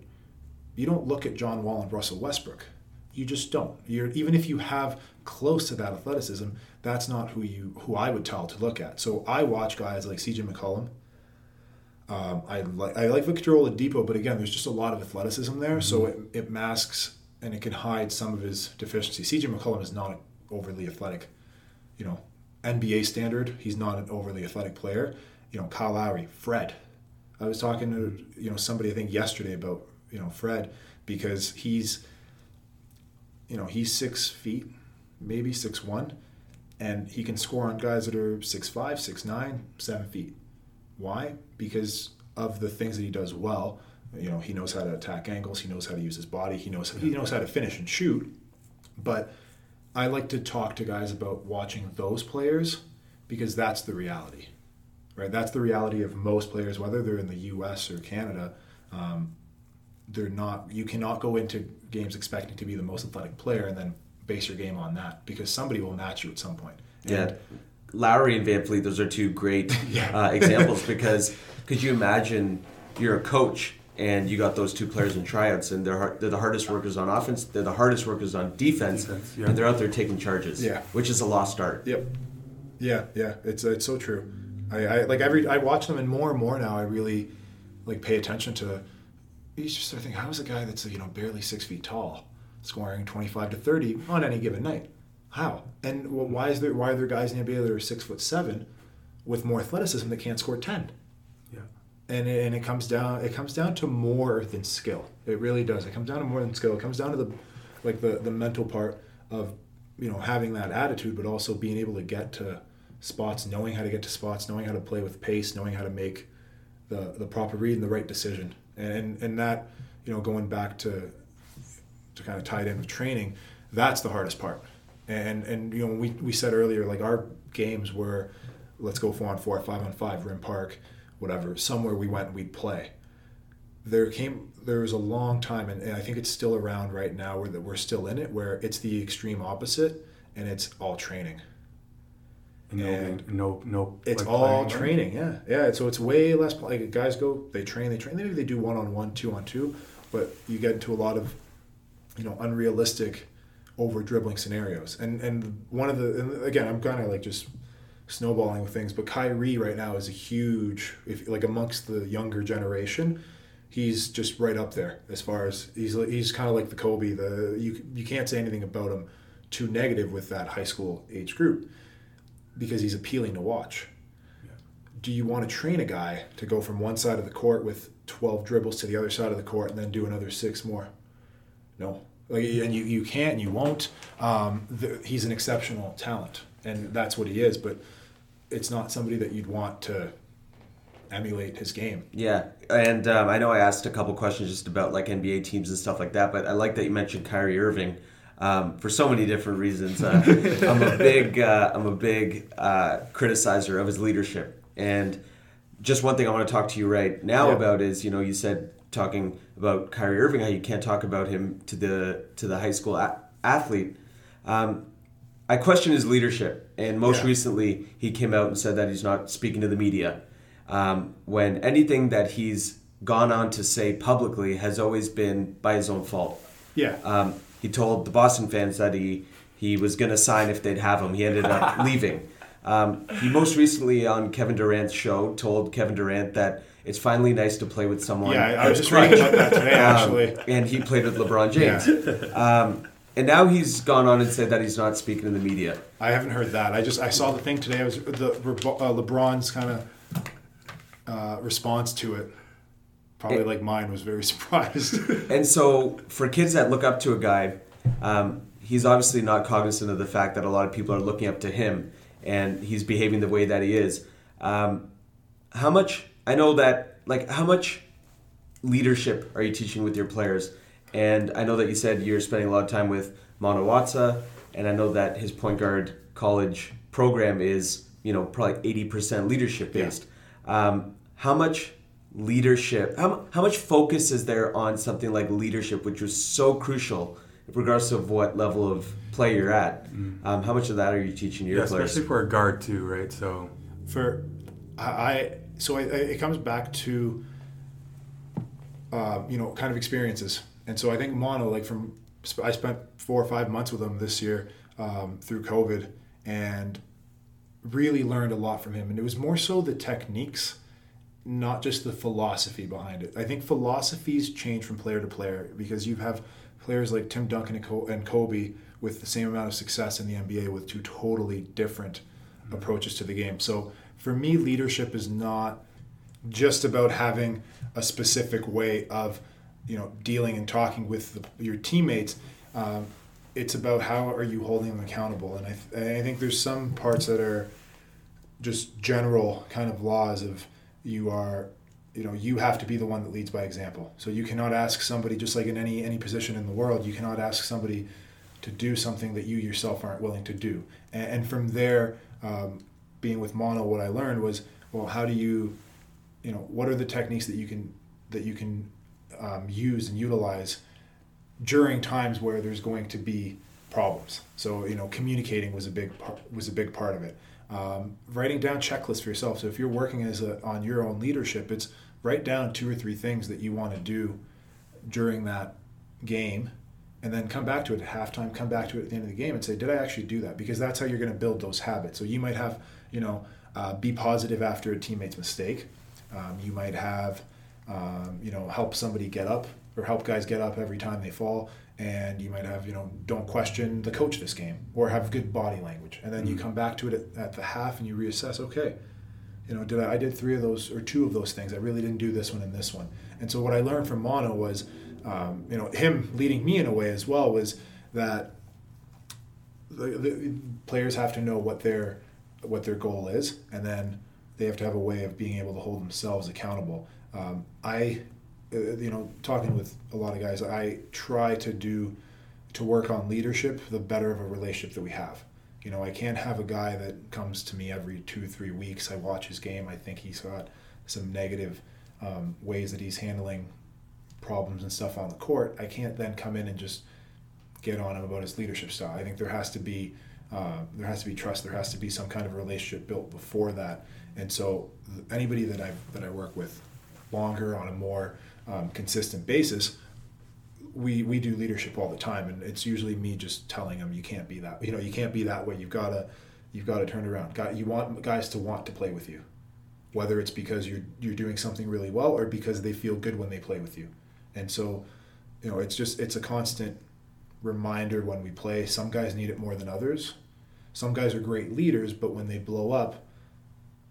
you don't look at john wall and russell westbrook you just don't. You're even if you have close to that athleticism, that's not who you who I would tell to look at. So I watch guys like CJ McCollum. Um, I like I like Victor Oladipo, but again, there's just a lot of athleticism there, so it, it masks and it can hide some of his deficiencies. CJ McCollum is not overly athletic, you know, NBA standard. He's not an overly athletic player. You know, Kyle Lowry, Fred. I was talking to you know somebody I think yesterday about you know Fred because he's you know, he's six feet, maybe six one, and he can score on guys that are six five, six nine, seven feet. Why? Because of the things that he does well. You know, he knows how to attack angles. He knows how to use his body. He knows he knows how to finish and shoot. But I like to talk to guys about watching those players because that's the reality, right? That's the reality of most players, whether they're in the U.S. or Canada. Um, they're not you cannot go into games expecting to be the most athletic player and then base your game on that because somebody will match you at some point. Yeah. Lowry and VanVleet, those are two great [laughs] Yeah. uh, examples because could you imagine you're a coach and you got those two players in tryouts and they're, hard, they're the hardest workers on offense, they're the hardest workers on defense, Defense, yeah. and they're out there taking charges, Yeah. which is a lost art. Yep. Yeah, yeah, it's it's so true. I, I like every I watch them and more and more now. I really like pay attention to. You just start thinking, how is a guy that's you know barely six feet tall scoring twenty five to thirty on any given night? How and wh- why is there why are there guys in the NBA that are six foot seven with more athleticism that can't score ten? And it, and it comes down it comes down to more than skill. It really does. It comes down to more than skill. It comes down to the like the the mental part of you know having that attitude, but also being able to get to spots, knowing how to get to spots, knowing how to play with pace, knowing how to make the the proper read and the right decision. And and that you know going back to to kind of tie it in with training, that's the hardest part. And and you know we we said earlier like our games were let's go four on four, five on five, Rim Park, whatever. Somewhere we went, we'd play. There came there was a long time, and, and I think it's still around right now where that we're still in it, where it's the extreme opposite, and it's all training. No, And no, no. It's like, all training, yeah, yeah. So it's way less. Like guys go, they train, they train. Maybe they do one on one, two on two, but you get into a lot of, you know, unrealistic, over dribbling scenarios. And and one of the and again, I'm kind of like just snowballing with things, but Kyrie right now is a huge, if like amongst the younger generation, he's just right up there as far as he's he's kind of like the Kobe. The you you can't say anything about him too negative with that high school age group because he's appealing to watch. do you want to train a guy to go from one side of the court with 12 dribbles to the other side of the court and then do another six more? No. Like, and you, you can't and you won't. Um, the, he's an exceptional talent, and that's what he is, but it's not somebody that you'd want to emulate his game. Yeah, and um, I know I asked a couple questions just about like NBA teams and stuff like that, but I like that you mentioned Kyrie Irving um, for so many different reasons. Uh, [laughs] I'm a big uh, I'm a big uh, criticizer of his leadership, and just one thing I want to talk to you right now Yeah. about is you know you said talking about Kyrie Irving how you can't talk about him to the to the high school a- athlete. Um, I question his leadership, and most Yeah. recently he came out and said that he's not speaking to the media. Um, when anything that he's gone on to say publicly has always been by his own fault. Yeah. Um, he told the Boston fans that he he was going to sign if they'd have him. He ended up [laughs] leaving. Um, he most recently on Kevin Durant's show told Kevin Durant that it's finally nice to play with someone. yeah, I, I was just reading about that today, Um, actually. and he played with LeBron James. Um, and now he's gone on and said that he's not speaking to the media. I haven't heard that. I just I saw the thing today. I was the uh, LeBron's kind of uh, response to it. Probably It- like mine was very [laughs] surprised. And so, for kids that look up to a guy, um, he's obviously not cognizant of the fact that a lot of people are looking up to him, and he's behaving the way that he is. Um, how much? I know that. Like, how much leadership are you teaching with your players? And I know that you said you're spending a lot of time with Mano Watsa, and I know that his point guard college program is, you know, probably eighty percent leadership based. Um, how much leadership? How, how much focus is there on something like leadership, which was so crucial, regardless of what level of play you're at? Um, how much of that are you teaching your Yeah, players? especially for a guard too, right? So For I, I so I, I, it comes back to uh, you know kind of experiences, and so I think Mano like from I spent four or five months with him this year um, through COVID, and really learned a lot from him, and it was more so the techniques not just the philosophy behind it. I think philosophies change from player to player because you have players like Tim Duncan and and Kobe with the same amount of success in the NBA with two totally different approaches to the game. So for me, leadership is not just about having a specific way of you know dealing and talking with the, your teammates. Um, it's about how are you holding them accountable, and I, th- I think there's some parts that are just general kind of laws of you are you know you have to be the one that leads by example. So you cannot ask somebody just like in any any position in the world you cannot ask somebody to do something that you yourself aren't willing to do. And, and from there um, being with Mano what i learned was well how do you you know what are the techniques that you can that you can um, use and utilize during times where there's going to be problems so you know communicating was a big part was a big part of it um, writing down checklists for yourself. So if you're working as a, on your own leadership, it's write down two or three things that you want to do during that game, and then come back to it at halftime. Come back to it at the end of the game and say, did I actually do that? Because that's how you're going to build those habits. So you might have, you know, uh, be positive after a teammate's mistake. Um, you might have, um, you know, help somebody get up or help guys get up every time they fall. And you might have you know don't question the coach this game or have good body language. And then you come back to it at, at the half and you reassess okay you know did I, I did three of those or two of those things. I really didn't do this one and this one. And so what i learned from Mano was um, you know him leading me in a way as well was that the, the players have to know what their what their goal is and then they have to have a way of being able to hold themselves accountable um, i uh, you know, talking with a lot of guys, I try to do to work on leadership the better of a relationship that we have. You know, I can't have a guy that comes to me every two, three weeks. I watch his game. I think he's got some negative um, ways that he's handling problems and stuff on the court. I can't then come in and just get on him about his leadership style. I think there has to be uh, there has to be trust. There has to be some kind of relationship built before that. And so, anybody that I that I work with longer on a more um, consistent basis, we we do leadership all the time, and it's usually me just telling them you can't be that. You know, you can't be that way. You've got to you've got to turn around. You want guys to want to play with you, whether it's because you're you're doing something really well or because they feel good when they play with you. And so, you know, it's just it's a constant reminder when we play. Some guys need it more than others. Some guys are great leaders, but when they blow up,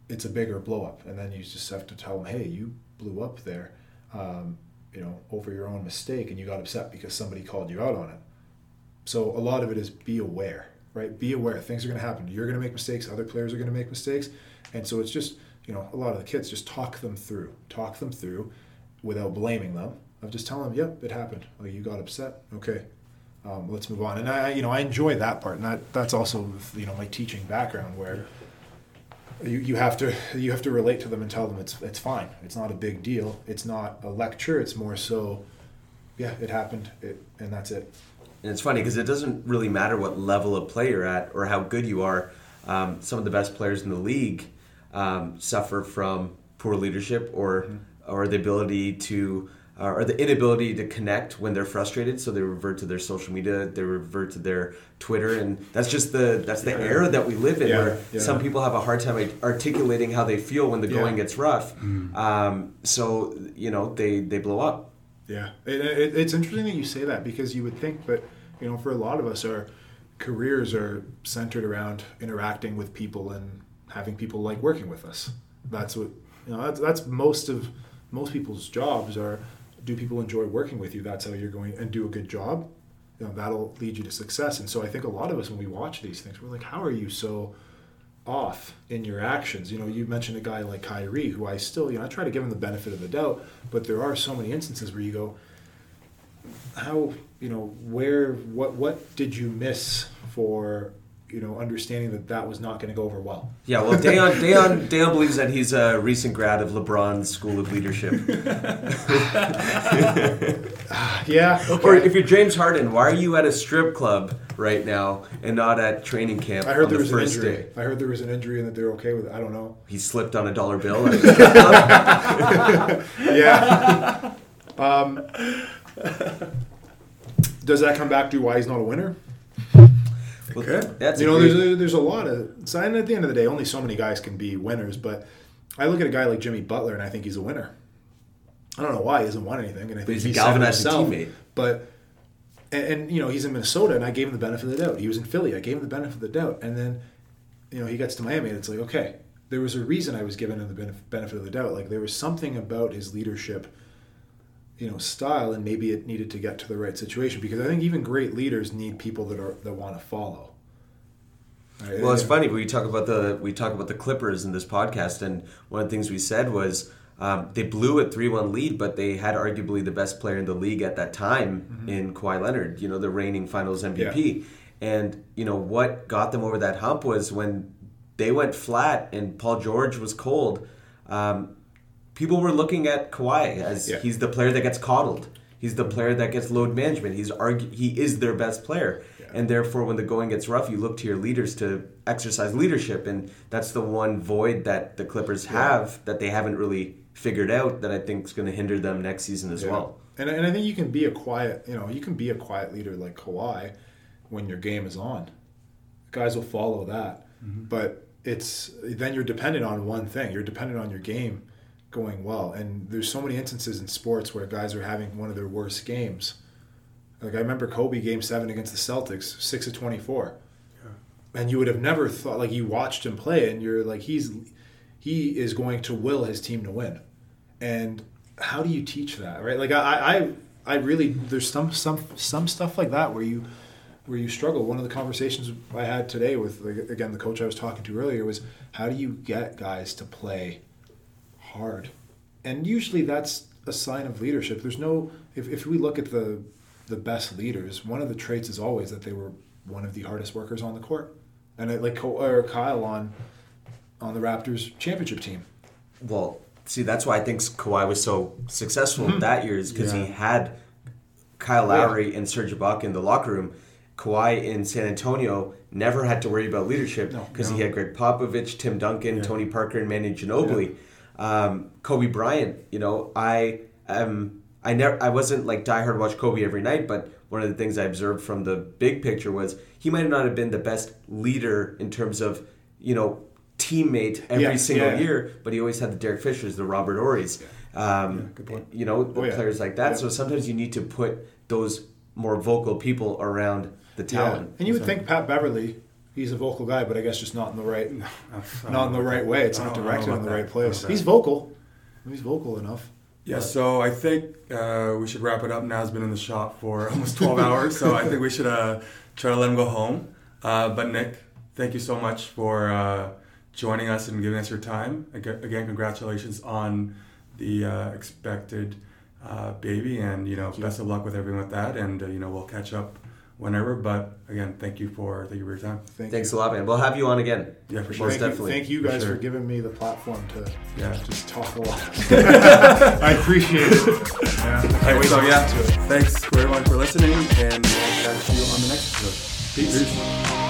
it's a bigger blow up, and then you just have to tell them, hey, you blew up there, um, you know, over your own mistake, and you got upset because somebody called you out on it. So a lot of it is be aware, right? Be aware things are going to happen. You're going to make mistakes. Other players are going to make mistakes, and so it's just you know a lot of the kids just talk them through, talk them through, without blaming them. Of just telling them, yep, it happened. Like you got upset. Okay, um, let's move on. And I, you know, I enjoy that part, and that that's also you know my teaching background where you, you have to you have to relate to them and tell them it's it's fine. It's not a big deal. It's not a lecture. It's more so, yeah, it happened, it, and that's it. And it's funny because it doesn't really matter what level of play you're at or how good you are. Um, some of the best players in the league um, suffer from poor leadership or mm-hmm. or the ability to uh, or the inability to connect when they're frustrated so they revert to their social media they revert to their twitter and that's just the that's the yeah. era that we live in yeah. where yeah. some people have a hard time articulating how they feel when the going gets rough mm. um, so you know they they blow up yeah it, it, it's interesting that you say that because you would think that you know for a lot of us our careers are centered around interacting with people and having people like working with us that's what you know that's, that's most of most people's jobs are do people enjoy working with you? That's how you're going and do a good job. You know, that'll lead you to success. And so I think a lot of us, when we watch these things, we're like, how are you so off in your actions? You know, you mentioned a guy like Kyrie, who I still, you know, I try to give him the benefit of the doubt, but there are so many instances where you go, how, you know, where, what, what did you miss for you know, understanding that that was not going to go over well. Yeah, well, Dayon, [laughs] Dayon, Dayon believes that he's a recent grad of LeBron's School of Leadership. [laughs] yeah. Okay. Or if you're James Harden, why are you at a strip club right now and not at training camp? I heard there the was an injury. Day? I heard there was an injury and that they're okay with it. I don't know. He slipped on a dollar bill. [laughs] yeah. Um, does that come back to why he's not a winner? Okay. That's you know, great... there's a, there's a lot of. So, and at the end of the day, only so many guys can be winners. But I look at a guy like Jimmy Butler, and I think he's a winner. I don't know why he hasn't won anything, and I think he's, he's a galvanized teammate. But and, and, you know he's in Minnesota, and I gave him the benefit of the doubt. He was in Philly, I gave him the benefit of the doubt, and then you know he gets to Miami, and it's like okay, there was a reason I was giving him the benefit of the doubt. Like there was something about his leadership you know style and maybe it needed to get to the right situation because I think even great leaders need people that are that want to follow. Right? Well, it's funny we talk about the we talk about the Clippers in this podcast, and one of the things we said was um, they blew a three one lead, but they had arguably the best player in the league at that time mm-hmm. in Kawhi Leonard. You know, the reigning Finals MVP, yeah. and you know what got them over that hump was when they went flat and Paul George was cold. Um, people were looking at Kawhi as yeah. he's the player that gets coddled. He's the player that gets load management. He's argu- he is their best player. Yeah. And therefore when the going gets rough, you look to your leaders to exercise leadership and that's the one void that the Clippers have yeah. that they haven't really figured out that I think is going to hinder them next season as well. And, and I think you can be a quiet, you know, you can be a quiet leader like Kawhi when your game is on. Guys will follow that. Mm-hmm. But it's then you're dependent on one thing. You're dependent on your game going well. And there's so many instances in sports where guys are having one of their worst games. Like I remember Kobe game seven against the Celtics, six of twenty four. Yeah. And you would have never thought like you watched him play and you're like he's he is going to will his team to win. And how do you teach that? Right? Like I I, I really there's some some some stuff like that where you where you struggle. One of the conversations I had today with again the coach I was talking to earlier was how do you get guys to play hard. And usually that's a sign of leadership. There's no, if, if we look at the, the best leaders, one of the traits is always that they were one of the hardest workers on the court. And it, like or Kyle on, on the Raptors championship team. Well, see, that's why I think Kawhi was so successful mm-hmm. that year is because yeah. he had Kyle Lowry yeah. and Serge Ibaka in the locker room. Kawhi in San Antonio never had to worry about leadership because no, no. he had Gregg Popovich, Tim Duncan, yeah. Tony Parker, and Manu Ginobili um, Kobe Bryant. You know, I um, I never I wasn't like diehard watch Kobe every night, but one of the things I observed from the big picture was he might not have been the best leader in terms of you know teammate every yeah, single yeah. year, but he always had the Derek Fishers, the Robert um, yeah, you know, oh, players like that. So sometimes you need to put those more vocal people around the talent. And you would so. think Pat Beverley he's a vocal guy, but I guess just not in the right, [laughs] I not in the right way. It's not don't- I don't directed in the about right place. He's vocal. He's vocal enough. Yeah, so I think uh, we should wrap it up. Now he's been in the shop for [laughs] almost 12 hours, so I think we should uh, try to let him go home. Uh, but Nick, thank you so much for uh, joining us and giving us your time. Again, congratulations on the uh, expected uh, baby, and you know, Thank you. best of luck with everything with that. And uh, you know, we'll catch up whenever. But again, thank you for thank you for your time. Thank Thanks you. a lot, man. We'll have you on again. Yeah, for sure. Most Thank definitely. you, thank you For guys sure. for giving me the platform to Yeah. just talk a lot. [laughs] I appreciate it. Yeah, I can't Alright, wait so to yeah, listen to it. thanks everyone for listening, and we'll catch you on the next episode. Peace.